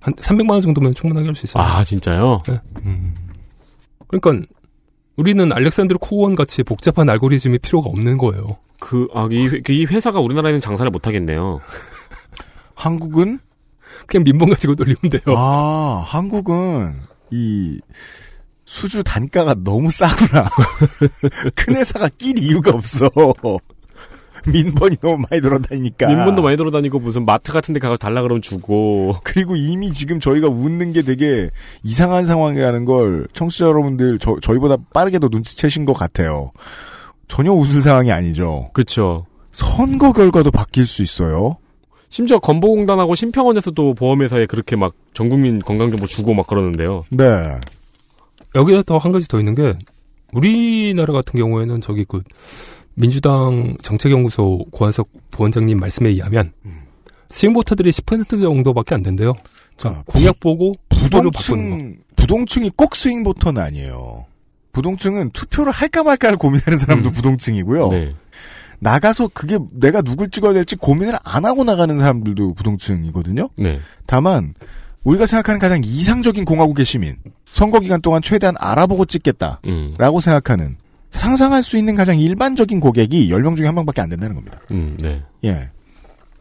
한 300만 원 정도면 충분하게 할 수 있어요. 아, 진짜요? 그러니까 우리는 알렉산드로 코원 같이 복잡한 알고리즘이 필요가 없는 거예요. 그, 아, 이, 회- 이 회사가 우리나라에는 장사를 못 하겠네요. 한국은 그냥 민본 가지고 돌리면 돼요. 아, 한국은 이 수주 단가가 너무 싸구나. 큰 회사가 낄 이유가 없어. 민번이 너무 많이 돌아다니니까. 민본도 많이 돌아다니고 무슨 마트 같은 데 가서 달라 그러면 주고. 그리고 이미 지금 저희가 웃는 게 되게 이상한 상황이라는 걸 청취자 여러분들 저, 저희보다 빠르게도 눈치채신 것 같아요. 전혀 웃을 상황이 아니죠. 그쵸. 선거 결과도 바뀔 수 있어요. 심지어 건보공단하고 심평원에서도 보험회사에 그렇게 막 전국민 건강정보 주고 막 그러는데요. 네. 여기에 더한 가지 더 있는 게 우리나라 같은 경우에는 저기 그 민주당 정책연구소 고한석 부원장님 말씀에 의하면 스윙 보터들이 10% 정도밖에 안 된대요. 자, 공약 보고. 부동층, 부동층이 꼭 스윙 보터는 아니에요. 부동층은 투표를 할까 말까를 고민하는 사람도 음. 부동층이고요. 네. 나가서 그게 내가 누굴 찍어야 될지 고민을 안 하고 나가는 사람들도 부동층이거든요. 네. 다만 우리가 생각하는 가장 이상적인 공화국의 시민, 선거 기간 동안 최대한 알아보고 찍겠다라고 음. 생각하는 상상할 수 있는 가장 일반적인 고객이 10명 중에 한 명밖에 안 된다는 겁니다. 음, 네. 예.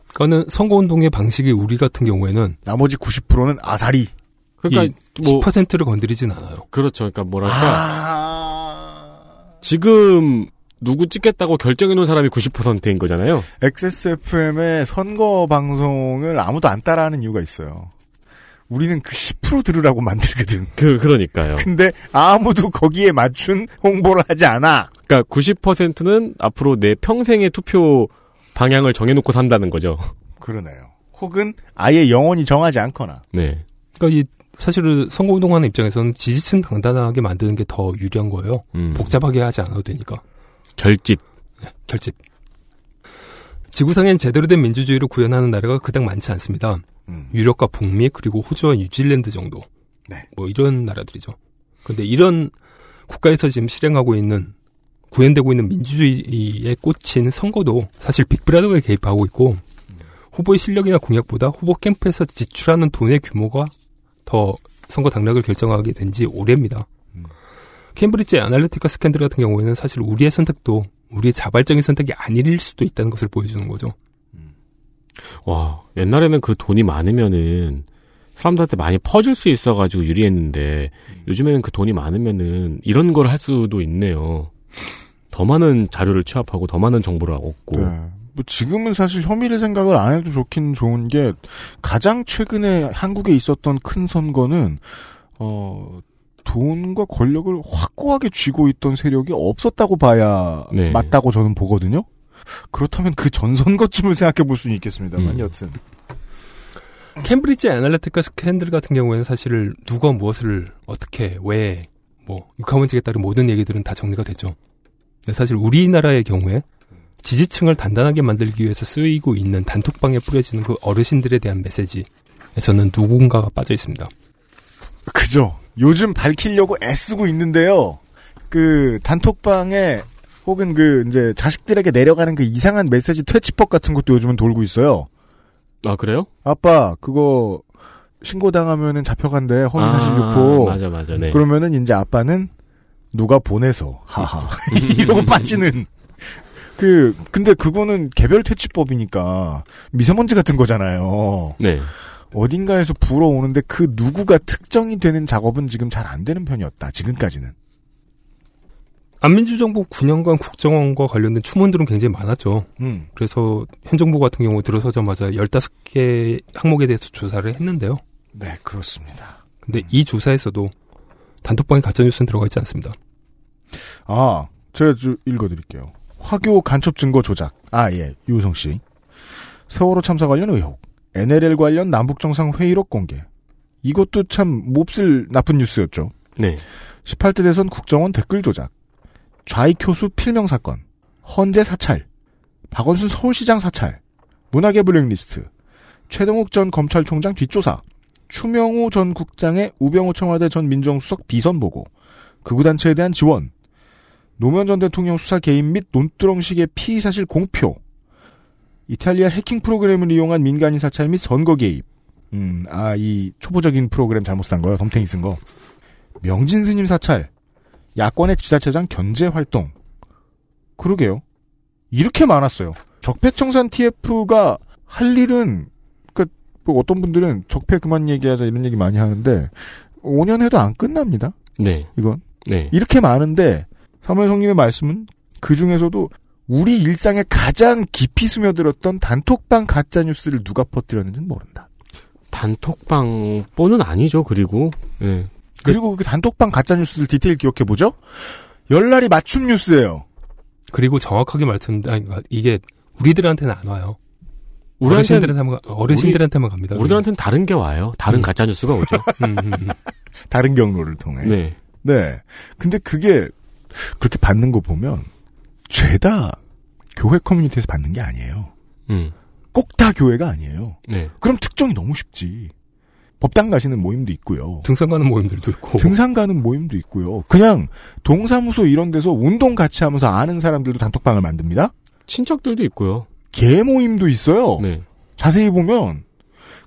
그거는 선거운동의 방식이 우리 같은 경우에는 나머지 90%는 아사리. 그러니까 뭐 10%를 건드리진 않아요. 그렇죠. 그러니까 뭐랄까 아... 지금 누구 찍겠다고 결정해 놓은 사람이 90%인 거잖아요. XSFM의 선거 방송을 아무도 안 따라하는 이유가 있어요. 우리는 그 10% 들으라고 만들거든. 그 그러니까요. 근데 아무도 거기에 맞춘 홍보를 하지 않아. 그러니까 90%는 앞으로 내 평생의 투표 방향을 정해놓고 산다는 거죠. 그러네요. 혹은 아예 영원히 정하지 않거나. 네. 그러니까 이 사실은 선거운동하는 입장에서는 지지층 단단하게 만드는 게 더 유리한 거예요. 음. 복잡하게 하지 않아도 되니까. 결집. 결집. 지구상엔 제대로 된 민주주의를 구현하는 나라가 그닥 많지 않습니다. 음. 유럽과 북미 그리고 호주와 뉴질랜드 정도. 네. 뭐 이런 나라들이죠. 근데 이런 국가에서 지금 실행하고 있는 구현되고 있는 민주주의에 꽂힌 선거도 사실 빅브라더가 개입하고 있고 후보의 실력이나 공약보다 후보 캠프에서 지출하는 돈의 규모가 더 선거 당락을 결정하게 된 지 오래입니다. 캠브리지 아날리티카 스캔들 같은 경우에는 사실 우리의 선택도 우리의 자발적인 선택이 아닐 수도 있다는 것을 보여주는 거죠. 와 옛날에는 그 돈이 많으면은 사람들한테 많이 퍼줄 수 있어가지고 유리했는데 요즘에는 그 돈이 많으면은 이런 걸 할 수도 있네요. 더 많은 자료를 취합하고 더 많은 정보를 얻고. 네. 뭐 지금은 사실 혐의를 생각을 안 해도 좋긴 좋은 게 가장 최근에 한국에 있었던 큰 선거는 어 돈과 권력을 확고하게 쥐고 있던 세력이 없었다고 봐야 네. 맞다고 저는 보거든요. 그렇다면 그 전선거쯤을 생각해 볼 수는 있겠습니다만 음. 여튼 캠브리지 애널리티카 스캔들 같은 경우에는 사실 누가 무엇을 어떻게 왜 뭐 육하원칙에 따른 모든 얘기들은 다 정리가 됐죠. 근데 사실 우리나라의 경우에 지지층을 단단하게 만들기 위해서 쓰이고 있는 단톡방에 뿌려지는 그 어르신들에 대한 메시지에서는 누군가가 빠져 있습니다. 그죠. 요즘 밝히려고 애쓰고 있는데요. 그 단톡방에 혹은 그 이제 자식들에게 내려가는 그 이상한 메시지 퇴치법 같은 것도 요즘은 돌고 있어요. 아 그래요? 아빠 그거 신고 당하면은 잡혀간대 허위사실 아, 유포. 맞아 맞아. 네. 그러면은 이제 아빠는 누가 보내서 하하 이러고 빠지는 그 근데 그거는 개별 퇴치법이니까 미세먼지 같은 거잖아요. 네. 어딘가에서 불어오는데 그 누구가 특정이 되는 작업은 지금 잘 안 되는 편이었다. 지금까지는. 안민주 정부 9년간 국정원과 관련된 추문들은 굉장히 많았죠. 음. 그래서 현 정부 같은 경우 들어서자마자 15개 항목에 대해서 조사를 했는데요. 네, 그렇습니다. 근데 이 조사에서도 단톡방에 가짜뉴스는 들어가 있지 않습니다. 아, 제가 좀 읽어드릴게요. 화교 간첩 증거 조작. 아, 예, 유우성 씨. 세월호 참사 관련 의혹. NLL 관련 남북정상 회의록 공개. 이것도 참 몹쓸 나쁜 뉴스였죠. 네. 18대 대선 국정원 댓글 조작. 좌익 교수 필명 사건. 헌재 사찰. 박원순 서울시장 사찰. 문화계 블랙리스트. 최동욱 전 검찰총장 뒷조사. 추명호 전 국장의 우병우 청와대 전 민정수석 비선 보고. 극우단체에 대한 지원. 노무현 전 대통령 수사 개입 및 논두렁식의 피의 사실 공표. 이탈리아 해킹 프로그램을 이용한 민간인 사찰 및 선거 개입. 음, 아, 이 초보적인 프로그램 잘못 쓴 거요. 덤탱이 쓴 거. 명진 스님 사찰. 야권의 지자체장 견제 활동. 그러게요. 이렇게 많았어요. 적폐청산 TF가 할 일은, 그, 뭐 어떤 분들은 적폐 그만 얘기하자 이런 얘기 많이 하는데, 5년 해도 안 끝납니다. 네. 이건. 네. 이렇게 많은데, 사무엘성님의 말씀은 그 중에서도 우리 일상에 가장 깊이 스며들었던 단톡방 가짜 뉴스를 누가 퍼뜨렸는지는 모른다. 단톡방뿐은 아니죠. 그리고 네. 그리고 그 단톡방 가짜 뉴스들 디테일 기억해 보죠? 열날이 맞춤 뉴스예요. 그리고 정확하게 말씀, 아니, 그러니까 이게 우리들한테는 안 와요. 우리한테는- 어르신들한테만, 어르신들한테만 갑니다. 우리들한테는 다른 게 와요. 다른 음. 가짜 뉴스가 오죠. 음, 음, 음. 다른 경로를 통해. 네. 네. 근데 그게 그렇게 받는 거 보면 죄다 교회 커뮤니티에서 받는 게 아니에요. 음. 꼭다 교회가 아니에요. 네. 그럼 특정이 너무 쉽지. 법당 가시는 모임도 있고요. 등산 가는 모임들도 있고. 등산 가는 모임도 있고요. 그냥 동사무소 이런 데서 운동 같이 하면서 아는 사람들도 단톡방을 만듭니다. 친척들도 있고요. 개 모임도 있어요. 네. 자세히 보면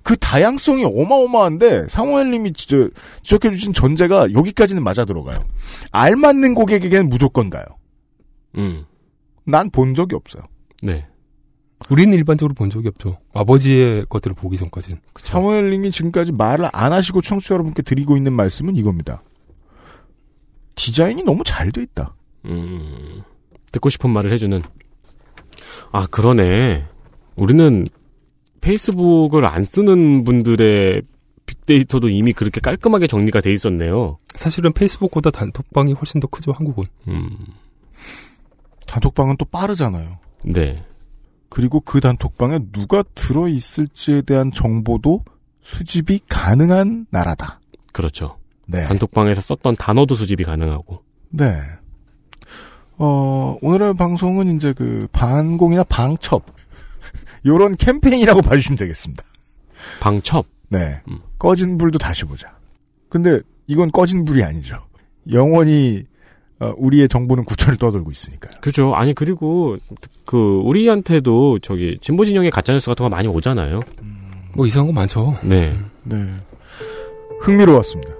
그 다양성이 어마어마한데 진짜 지적해주신 전제가 여기까지는 맞아 들어가요. 알맞는 고객에게는 무조건 가요. 음. 난 본 적이 없어요. 네. 우리는 일반적으로 본 적이 없죠. 아버지의 것들을 보기 전까지는. 사무엘님이 지금까지 말을 안 하시고 청취자 여러분께 드리고 있는 말씀은 이겁니다. 디자인이 너무 잘 돼 있다. 음, 듣고 싶은 말을 해주는. 아, 그러네. 우리는 페이스북을 안 쓰는 분들의 빅데이터도 이미 그렇게 깔끔하게 정리가 돼 있었네요. 사실은 페이스북보다 단톡방이 훨씬 더 크죠, 한국은. 음, 단톡방은 또 빠르잖아요. 네. 그리고 그 단톡방에 누가 들어 있을지에 대한 정보도 수집이 가능한 나라다. 그렇죠. 네. 단톡방에서 썼던 단어도 수집이 가능하고. 네. 어, 오늘의 방송은 이제 그 반공이나 방첩. 요런 캠페인이라고 봐주시면 되겠습니다. 방첩. 네. 음. 꺼진 불도 다시 보자. 근데 이건 꺼진 불이 아니죠. 영원히 어, 우리의 정보는 구천을 떠돌고 있으니까요. 그죠. 아니, 그리고, 그, 우리한테도 저기, 진보 진영의 가짜 뉴스 같은 거 많이 오잖아요. 뭐 이상한 거 많죠. 네. 네. 흥미로웠습니다.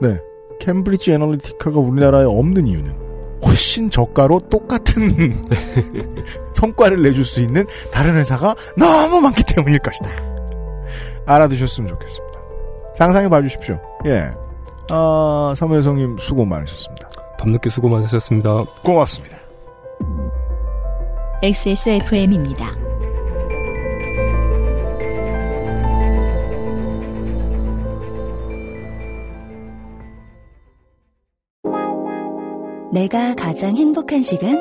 네. 캠브리지 애널리티카가 우리나라에 없는 이유는 훨씬 저가로 똑같은 성과를 내줄 수 있는 다른 회사가 너무 많기 때문일 것이다. 알아두셨으면 좋겠습니다. 상상해 봐 주십시오. 예. 아, 사무엘성님 수고 많으셨습니다. 밤늦게 수고 많으셨습니다. 고맙습니다. XSFM입니다. 내가 가장 행복한 시간?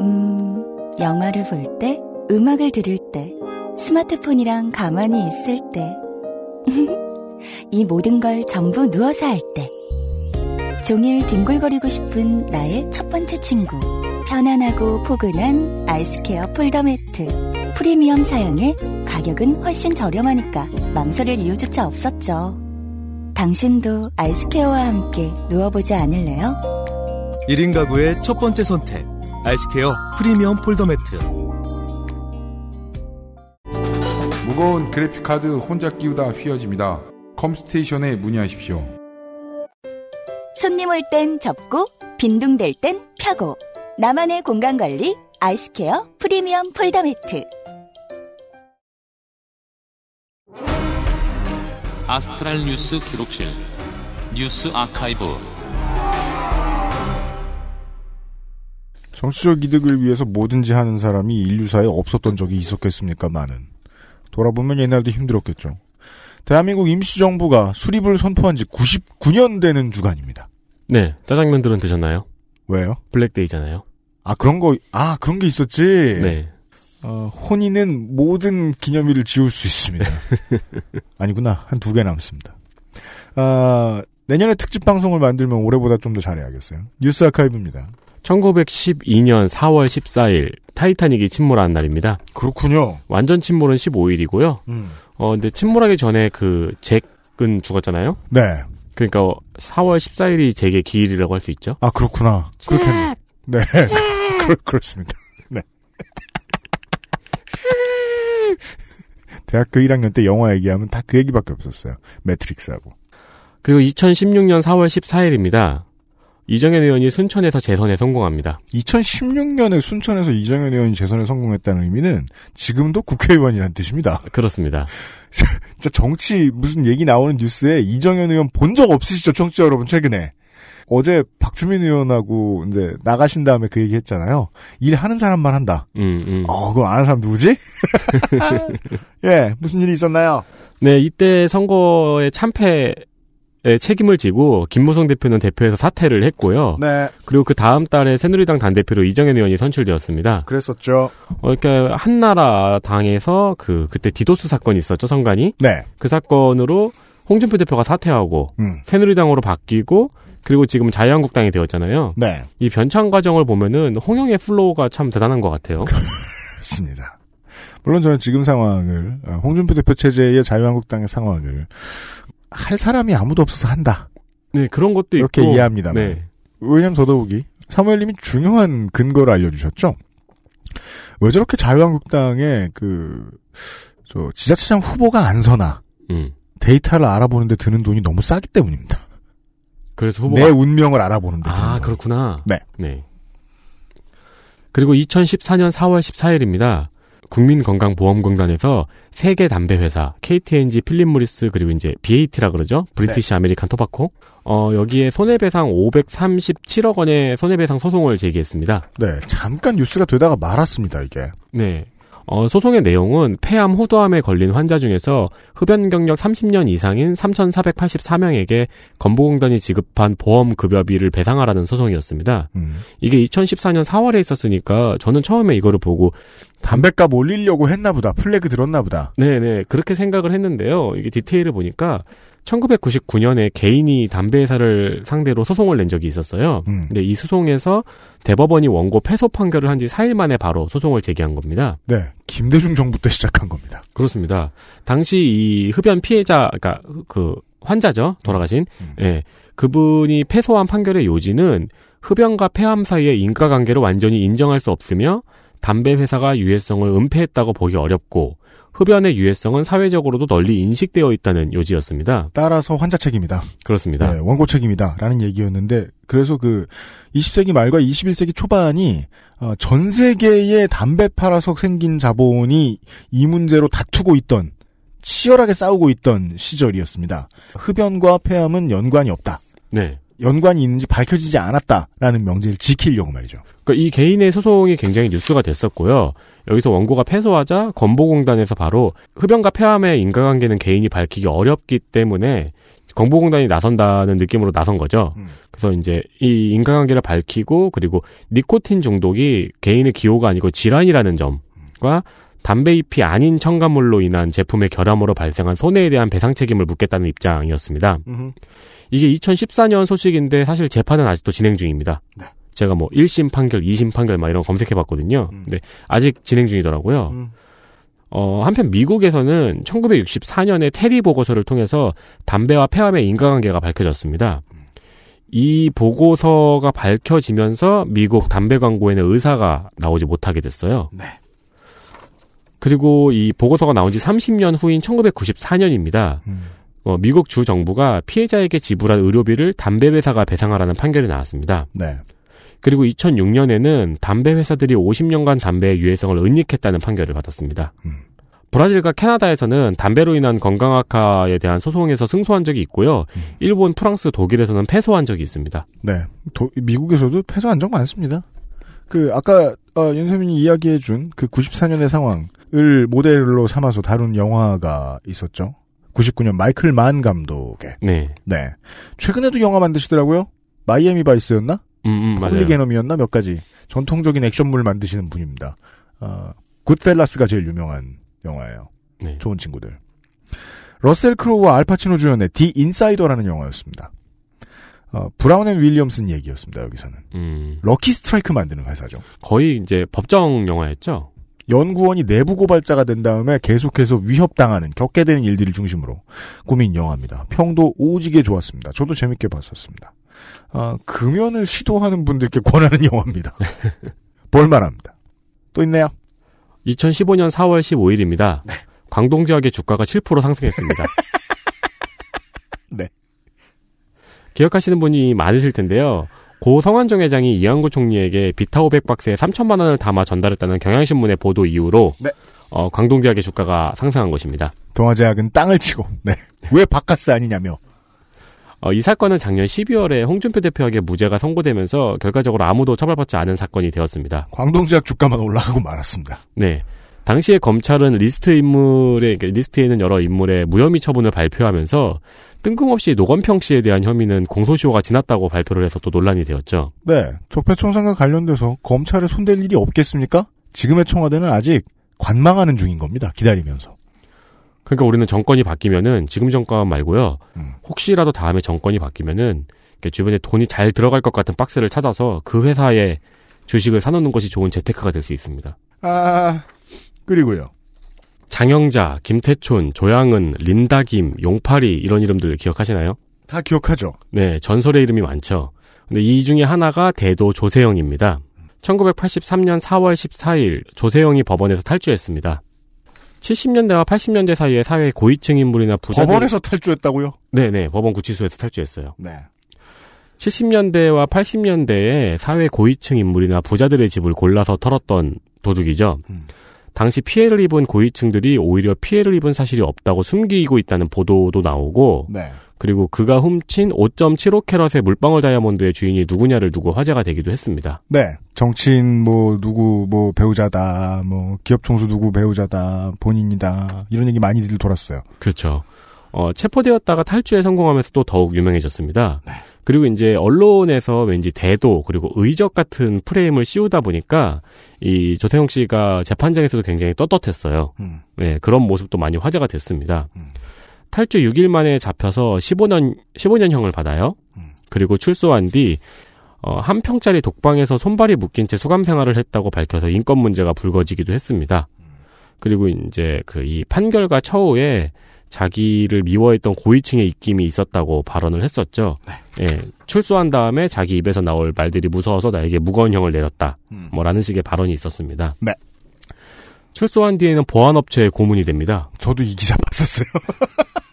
음, 영화를 볼 때, 음악을 들을 때, 스마트폰이랑 가만히 있을 때. 이 모든 걸 전부 누워서 할 때. 종일 뒹굴거리고 싶은 나의 첫 번째 친구. 편안하고 포근한 아이스케어 폴더 매트. 프리미엄 사양에 가격은 훨씬 저렴하니까 망설일 이유조차 없었죠. 당신도 아이스케어와 함께 누워보지 않을래요? 1인 가구의 첫 번째 선택. 아이스케어 프리미엄 폴더 매트. 무거운 그래픽카드 혼자 끼우다 휘어집니다. 컴스테이션에 문의하십시오. 손님 올 땐 접고 빈둥댈 땐 펴고 나만의 공간 관리 아이스케어 프리미엄 폴더 매트 아스트랄 뉴스 기록실 뉴스 아카이브 정치적 이득을 위해서 뭐든지 하는 사람이 인류사에 없었던 적이 있었겠습니까, 많은. 돌아보면 옛날도 힘들었겠죠. 대한민국 임시정부가 수립을 선포한 지 99년 되는 주간입니다. 네. 짜장면들은 드셨나요? 왜요? 블랙데이잖아요. 아, 그런 거, 아, 그런 게 있었지? 네. 어, 혼인은 모든 기념일을 지울 수 있습니다. 아니구나. 한 두 개 남습니다. 아, 내년에 특집 방송을 만들면 올해보다 좀 더 잘해야겠어요. 뉴스 아카이브입니다. 1912년 4월 14일 타이타닉이 침몰한 날입니다. 그렇군요. 완전 침몰은 15일이고요. 음. 어, 근데 침몰하기 전에 그 잭은 죽었잖아요. 네. 그러니까 4월 14일이 잭의 기일이라고 할 수 있죠. 아, 그렇구나. 그렇겠네. 네. 그, 그렇습니다. 네. 대학교 1학년 때 영화 얘기하면 다 그 얘기밖에 없었어요. 매트릭스하고. 그리고 2016년 4월 14일입니다. 이정현 의원이 순천에서 재선에 성공합니다. 2016년에 순천에서 이정현 의원이 재선에 성공했다는 의미는 지금도 국회의원이라는 뜻입니다. 그렇습니다. 진짜 정치 무슨 얘기 나오는 뉴스에 이정현 의원 본 적 없으시죠, 청취자 여러분 최근에. 어제 박주민 의원하고 이제 나가신 다음에 그 얘기 했잖아요. 일하는 사람만 한다. 음, 음. 어, 그거 아는 사람 누구지? 예, 무슨 일이 있었나요? 네, 이때 선거의 참패에 책임을 지고 김무성 대표는 대표에서 사퇴를 했고요. 네, 그리고 그 다음 달에 새누리당 당대표로 이정현 의원이 선출되었습니다. 그랬었죠. 어, 이렇게 한나라 당에서 그 그때 디도스 사건이 있었죠, 선관이. 네, 그 사건으로 홍준표 대표가 사퇴하고 음, 새누리당으로 바뀌고 그리고 지금 자유한국당이 되었잖아요. 네, 이 변천 과정을 보면은 홍형의 flow가 참 대단한 것 같아요. 그렇습니다. 물론 저는 지금 상황을 어, 홍준표 대표 체제의 자유한국당의 상황을 할 사람이 아무도 없어서 한다. 네, 그런 것도 이렇게 있고. 이해합니다만. 네. 왜냐면 더더욱이 사무엘님이 중요한 근거를 알려주셨죠. 왜 저렇게 자유한국당의 그, 저, 지자체장 후보가 안 서나, 음. 데이터를 알아보는데 드는 돈이 너무 싸기 때문입니다. 그래서 후보가 내 운명을 알아보는데 드는 아, 돈. 그렇구나. 네. 네. 그리고 2014년 4월 14일입니다. 국민건강보험공단에서 세계 담배 회사 KT&G 필립 모리스 그리고 이제 BAT라 그러죠. 브리티시 아메리칸 토바코. 어, 여기에 손해배상 537억 원의 손해배상 소송을 제기했습니다. 네, 잠깐 뉴스가 되다가 말았습니다, 이게. 네. 어, 소송의 내용은 폐암 후두암에 걸린 환자 중에서 흡연 경력 30년 이상인 3,484명에게 건보공단이 지급한 보험 급여비를 배상하라는 소송이었습니다. 음. 이게 2014년 4월에 있었으니까 저는 처음에 이거를 보고 담배값 올리려고 했나 보다. 플래그 들었나 보다. 네네 그렇게 생각을 했는데요. 이게 디테일을 보니까 1999년에 개인이 담배 회사를 상대로 소송을 낸 적이 있었어요. 음. 근데 이 소송에서 대법원이 원고 패소 판결을 한 지 4일 만에 바로 소송을 제기한 겁니다. 네, 김대중 정부 때 시작한 겁니다. 그렇습니다. 당시 이 흡연 피해자, 그러니까 그 환자죠, 돌아가신, 음. 예, 그분이 패소한 판결의 요지는 흡연과 폐암 사이의 인과관계를 완전히 인정할 수 없으며 담배 회사가 유해성을 은폐했다고 보기 어렵고 흡연의 유해성은 사회적으로도 널리 인식되어 있다는 요지였습니다. 따라서 환자 책임이다. 그렇습니다. 네, 원고 책임이다 라는 얘기였는데 그래서 그 20세기 말과 21세기 초반이 어, 전 세계의 담배 팔아서 생긴 자본이 이 문제로 다투고 있던 치열하게 싸우고 있던 시절이었습니다. 흡연과 폐암은 연관이 없다. 네. 연관이 있는지 밝혀지지 않았다라는 명제를 지키려고 말이죠. 그러니까 이 개인의 소송이 굉장히 뉴스가 됐었고요. 여기서 원고가 패소하자 건보공단에서 바로 흡연과 폐암의 인과관계는 개인이 밝히기 어렵기 때문에 건보공단이 나선다는 느낌으로 나선 거죠. 음. 그래서 이제 이 인과관계를 밝히고 그리고 니코틴 중독이 개인의 기호가 아니고 질환이라는 점과 담배 잎이 아닌 첨가물로 인한 제품의 결함으로 발생한 손해에 대한 배상 책임을 묻겠다는 입장이었습니다. 음흠. 이게 2014년 소식인데 사실 재판은 아직도 진행 중입니다. 네. 제가 뭐 1심 판결, 2심 판결 막 이런 거 검색해 봤거든요. 음. 근데 아직 진행 중이더라고요. 음. 어, 한편 미국에서는 1964년에 테리 보고서를 통해서 담배와 폐암의 인과관계가 밝혀졌습니다. 이 보고서가 밝혀지면서 미국 담배 광고에는 의사가 나오지 못하게 됐어요. 네. 그리고 이 보고서가 나온 지 30년 후인 1994년입니다. 음. 어, 미국 주 정부가 피해자에게 지불한 의료비를 담배 회사가 배상하라는 판결이 나왔습니다. 네. 그리고 2006년에는 담배 회사들이 50년간 담배의 유해성을 은닉했다는 판결을 받았습니다. 음. 브라질과 캐나다에서는 담배로 인한 건강 악화에 대한 소송에서 승소한 적이 있고요. 음. 일본, 프랑스, 독일에서는 패소한 적이 있습니다. 네. 도- 미국에서도 패소한 적 많습니다. 그 아까 어, 윤세민이 이야기해 준 그 94년의 상황을 모델로 삼아서 다룬 영화가 있었죠. 99년 마이클 만 감독의. 네. 네. 최근에도 영화 만드시더라고요. 마이애미 바이스였나? 음, 음, 맞아요. 폴리게놈이었나 몇 가지 전통적인 액션물 만드시는 분입니다. 어, 굿펠라스가 제일 유명한 영화예요. 네. 좋은 친구들. 러셀 크로우와 알파치노 주연의 디 인사이더라는 영화였습니다. 어, 브라운 앤 윌리엄슨 얘기였습니다. 여기서는 음, 럭키 스트라이크 만드는 회사죠. 거의 이제 법정 영화였죠. 연구원이 내부 고발자가 된 다음에 계속해서 위협당하는 겪게 되는 일들을 중심으로 꾸민 영화입니다. 평도 오지게 좋았습니다. 저도 재밌게 봤었습니다. 아, 금연을 시도하는 분들께 권하는 영화입니다. 볼만합니다. 또 있네요. 2015년 4월 15일입니다. 네. 광동 지역의 주가가 7% 상승했습니다. 네. 기억하시는 분이 많으실 텐데요. 고 성완종 회장이 이한구 총리에게 비타 500박스에 3천만 원을 담아 전달했다는 경향신문의 보도 이후로 네. 어, 광동 지역의 주가가 상승한 것입니다. 동아제약은 땅을 치고 네. 왜 박카스 아니냐며 어, 이 사건은 작년 12월에 홍준표 대표에게 무죄가 선고되면서 결과적으로 아무도 처벌받지 않은 사건이 되었습니다. 광동제약 주가만 올라가고 말았습니다. 네. 당시에 검찰은 리스트 인물의 그러니까 리스트에 있는 여러 인물의 무혐의 처분을 발표하면서 뜬금없이 노건평 씨에 대한 혐의는 공소시효가 지났다고 발표를 해서 또 논란이 되었죠. 네. 적폐청산과 관련돼서 검찰에 손댈 일이 없겠습니까? 지금의 청와대는 아직 관망하는 중인 겁니다. 기다리면서. 그러니까 우리는 정권이 바뀌면은 지금 정권 말고요. 음. 혹시라도 다음에 정권이 바뀌면은 주변에 돈이 잘 들어갈 것 같은 박스를 찾아서 그 회사에 주식을 사놓는 것이 좋은 재테크가 될 수 있습니다. 아, 그리고요. 장영자, 김태촌, 조양은, 린다김, 용파리 이런 이름들 기억하시나요? 다 기억하죠. 네, 전설의 이름이 많죠. 근데 이 중에 하나가 대도 조세영입니다. 1983년 4월 14일 조세영이 법원에서 탈주했습니다. 70년대와 80년대 사이에 사회 고위층 인물이나 부자들 법원에서 탈주했다고요? 네네 법원 구치소에서 탈주했어요. 네. 70년대와 80년대에 사회 고위층 인물이나 부자들의 집을 골라서 털었던 도둑이죠. 음. 당시 피해를 입은 고위층들이 오히려 피해를 입은 사실이 없다고 숨기고 있다는 보도도 나오고 네. 그리고 그가 훔친 5.75캐럿의 물방울 다이아몬드의 주인이 누구냐를 두고 화제가 되기도 했습니다. 네. 정치인 뭐 누구 뭐 배우자다, 뭐 기업 총수 누구 배우자다, 본인이다 이런 얘기 많이들 돌았어요. 그렇죠. 어, 체포되었다가 탈주에 성공하면서 또 더욱 유명해졌습니다. 그리고 이제 언론에서 왠지 대도 그리고 의적 같은 프레임을 씌우다 보니까 이 조태용 씨가 재판장에서도 굉장히 떳떳했어요. 음. 네, 그런 모습도 많이 화제가 됐습니다. 탈주 6일 만에 잡혀서 15년 15년형을 받아요. 그리고 출소한 뒤 어, 한 평짜리 독방에서 손발이 묶인 채 수감 생활을 했다고 밝혀서 인권 문제가 불거지기도 했습니다. 그리고 이제 그 이 판결과 처우에 자기를 미워했던 고위층의 입김이 있었다고 발언을 했었죠. 예, 출소한 다음에 자기 입에서 나올 말들이 무서워서 나에게 무거운 형을 내렸다. 뭐라는 식의 발언이 있었습니다. 네. 출소한 뒤에는 보안업체에 고문이 됩니다. 저도 이 기사 봤었어요.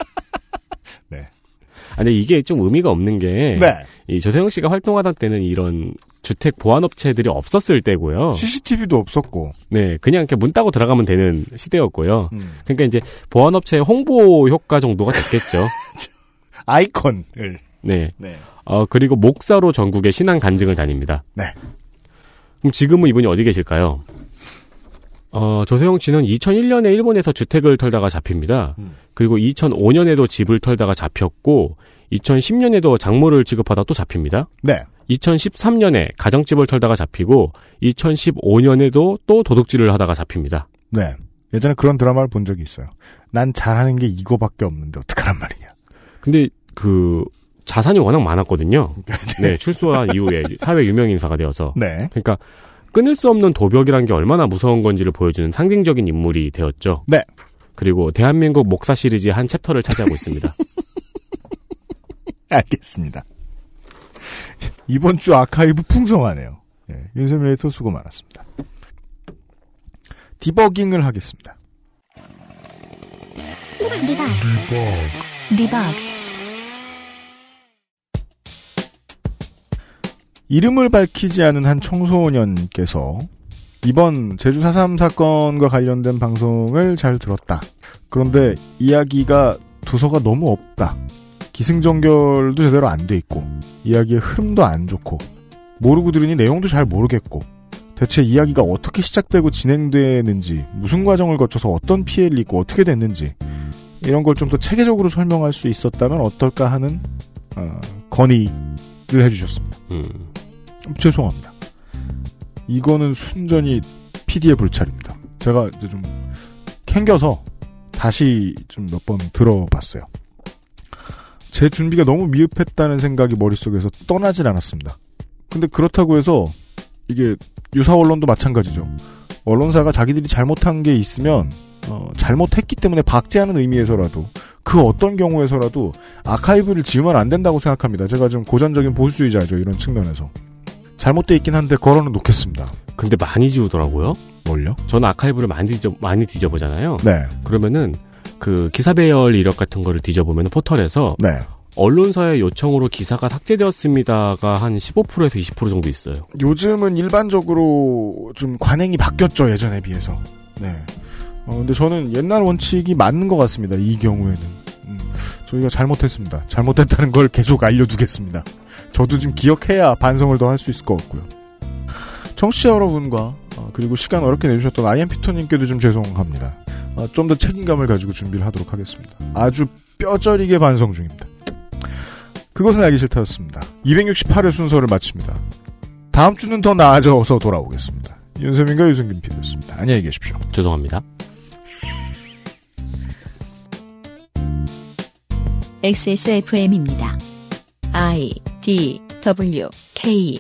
아니 이게 좀 의미가 없는 게 네. 이 조세영 씨가 활동하던 때는 이런 주택 보안 업체들이 없었을 때고요. CCTV도 없었고. 네, 그냥 이렇게 문 따고 들어가면 되는 시대였고요. 음. 그러니까 이제 보안 업체의 홍보 효과 정도가 됐겠죠. 아이콘을. 네. 네. 어 그리고 목사로 전국에 신앙 간증을 다닙니다. 네. 그럼 지금은 이분이 어디 계실까요? 어, 조세영 씨는 2001년에 일본에서 주택을 털다가 잡힙니다. 그리고 2005년에도 집을 털다가 잡혔고, 2010년에도 작물을 지급하다 또 잡힙니다. 네. 2013년에 가정집을 털다가 잡히고, 2015년에도 또 도둑질을 하다가 잡힙니다. 네. 예전에 그런 드라마를 본 적이 있어요. 난 잘하는 게 이거밖에 없는데 어떡하란 말이냐. 근데 그 자산이 워낙 많았거든요. 네, 출소한 이후에 사회 유명 인사가 되어서. 네. 그러니까 끊을 수 없는 도벽이란 게 얼마나 무서운 건지를 보여주는 상징적인 인물이 되었죠. 네. 그리고 대한민국 목사 시리즈의 한 챕터를 차지하고 있습니다. 알겠습니다. 이번 주 아카이브 풍성하네요. 예, 윤세미레이터 수고 많았습니다. 디버깅을 하겠습니다. 리박. 리박. 이름을 밝히지 않은 한 청소년께서 이번 제주 4.3 사건과 관련된 방송을 잘 들었다. 그런데 이야기가 두서가 너무 없다. 기승전결도 제대로 안 돼 있고 이야기의 흐름도 안 좋고 모르고 들으니 내용도 잘 모르겠고 대체 이야기가 어떻게 시작되고 진행되는지 무슨 과정을 거쳐서 어떤 피해를 입고 어떻게 됐는지 이런 걸 좀 더 체계적으로 설명할 수 있었다면 어떨까 하는 어, 건의를 해주셨습니다. 음. 죄송합니다. 이거는 순전히 PD의 불찰입니다. 제가 이제 좀 캥겨서 다시 좀 몇 번 들어봤어요. 제 준비가 너무 미흡했다는 생각이 머릿속에서 떠나질 않았습니다. 근데 그렇다고 해서 이게 유사 언론도 마찬가지죠. 언론사가 자기들이 잘못한 게 있으면 어, 잘못했기 때문에 박제하는 의미에서라도 그 어떤 경우에서라도 아카이브를 지우면 안 된다고 생각합니다. 제가 좀 고전적인 보수주의자죠. 이런 측면에서. 잘못돼 있긴 한데 걸어는 놓겠습니다. 근데 많이 지우더라고요. 뭘요? 저는 아카이브를 많이 뒤져, 많이 뒤져보잖아요. 네. 그러면은 그 기사 배열 이력 같은 거를 뒤져보면 포털에서 네. 언론사의 요청으로 기사가 삭제되었습니다가 한 15%에서 20% 정도 있어요. 요즘은 일반적으로 좀 관행이 바뀌었죠. 예전에 비해서. 네. 어, 근데 저는 옛날 원칙이 맞는 것 같습니다. 이 경우에는. 음, 저희가 잘못했습니다. 잘못했다는 걸 계속 알려두겠습니다. 저도 좀 기억해야 반성을 더 할 수 있을 것 같고요. 청취자 여러분과 어, 그리고 시간 어렵게 내주셨던 아이엠피터님께도 좀 죄송합니다. 어, 좀더 책임감을 가지고 준비를 하도록 하겠습니다. 아주 뼈저리게 반성 중입니다. 그것은 알기 싫다였습니다. 268회 순서를 마칩니다. 다음 주는 더 나아져서 돌아오겠습니다. 윤세민과 유승균 PD였습니다. 안녕히 계십시오. 죄송합니다. XSFM입니다. I D W K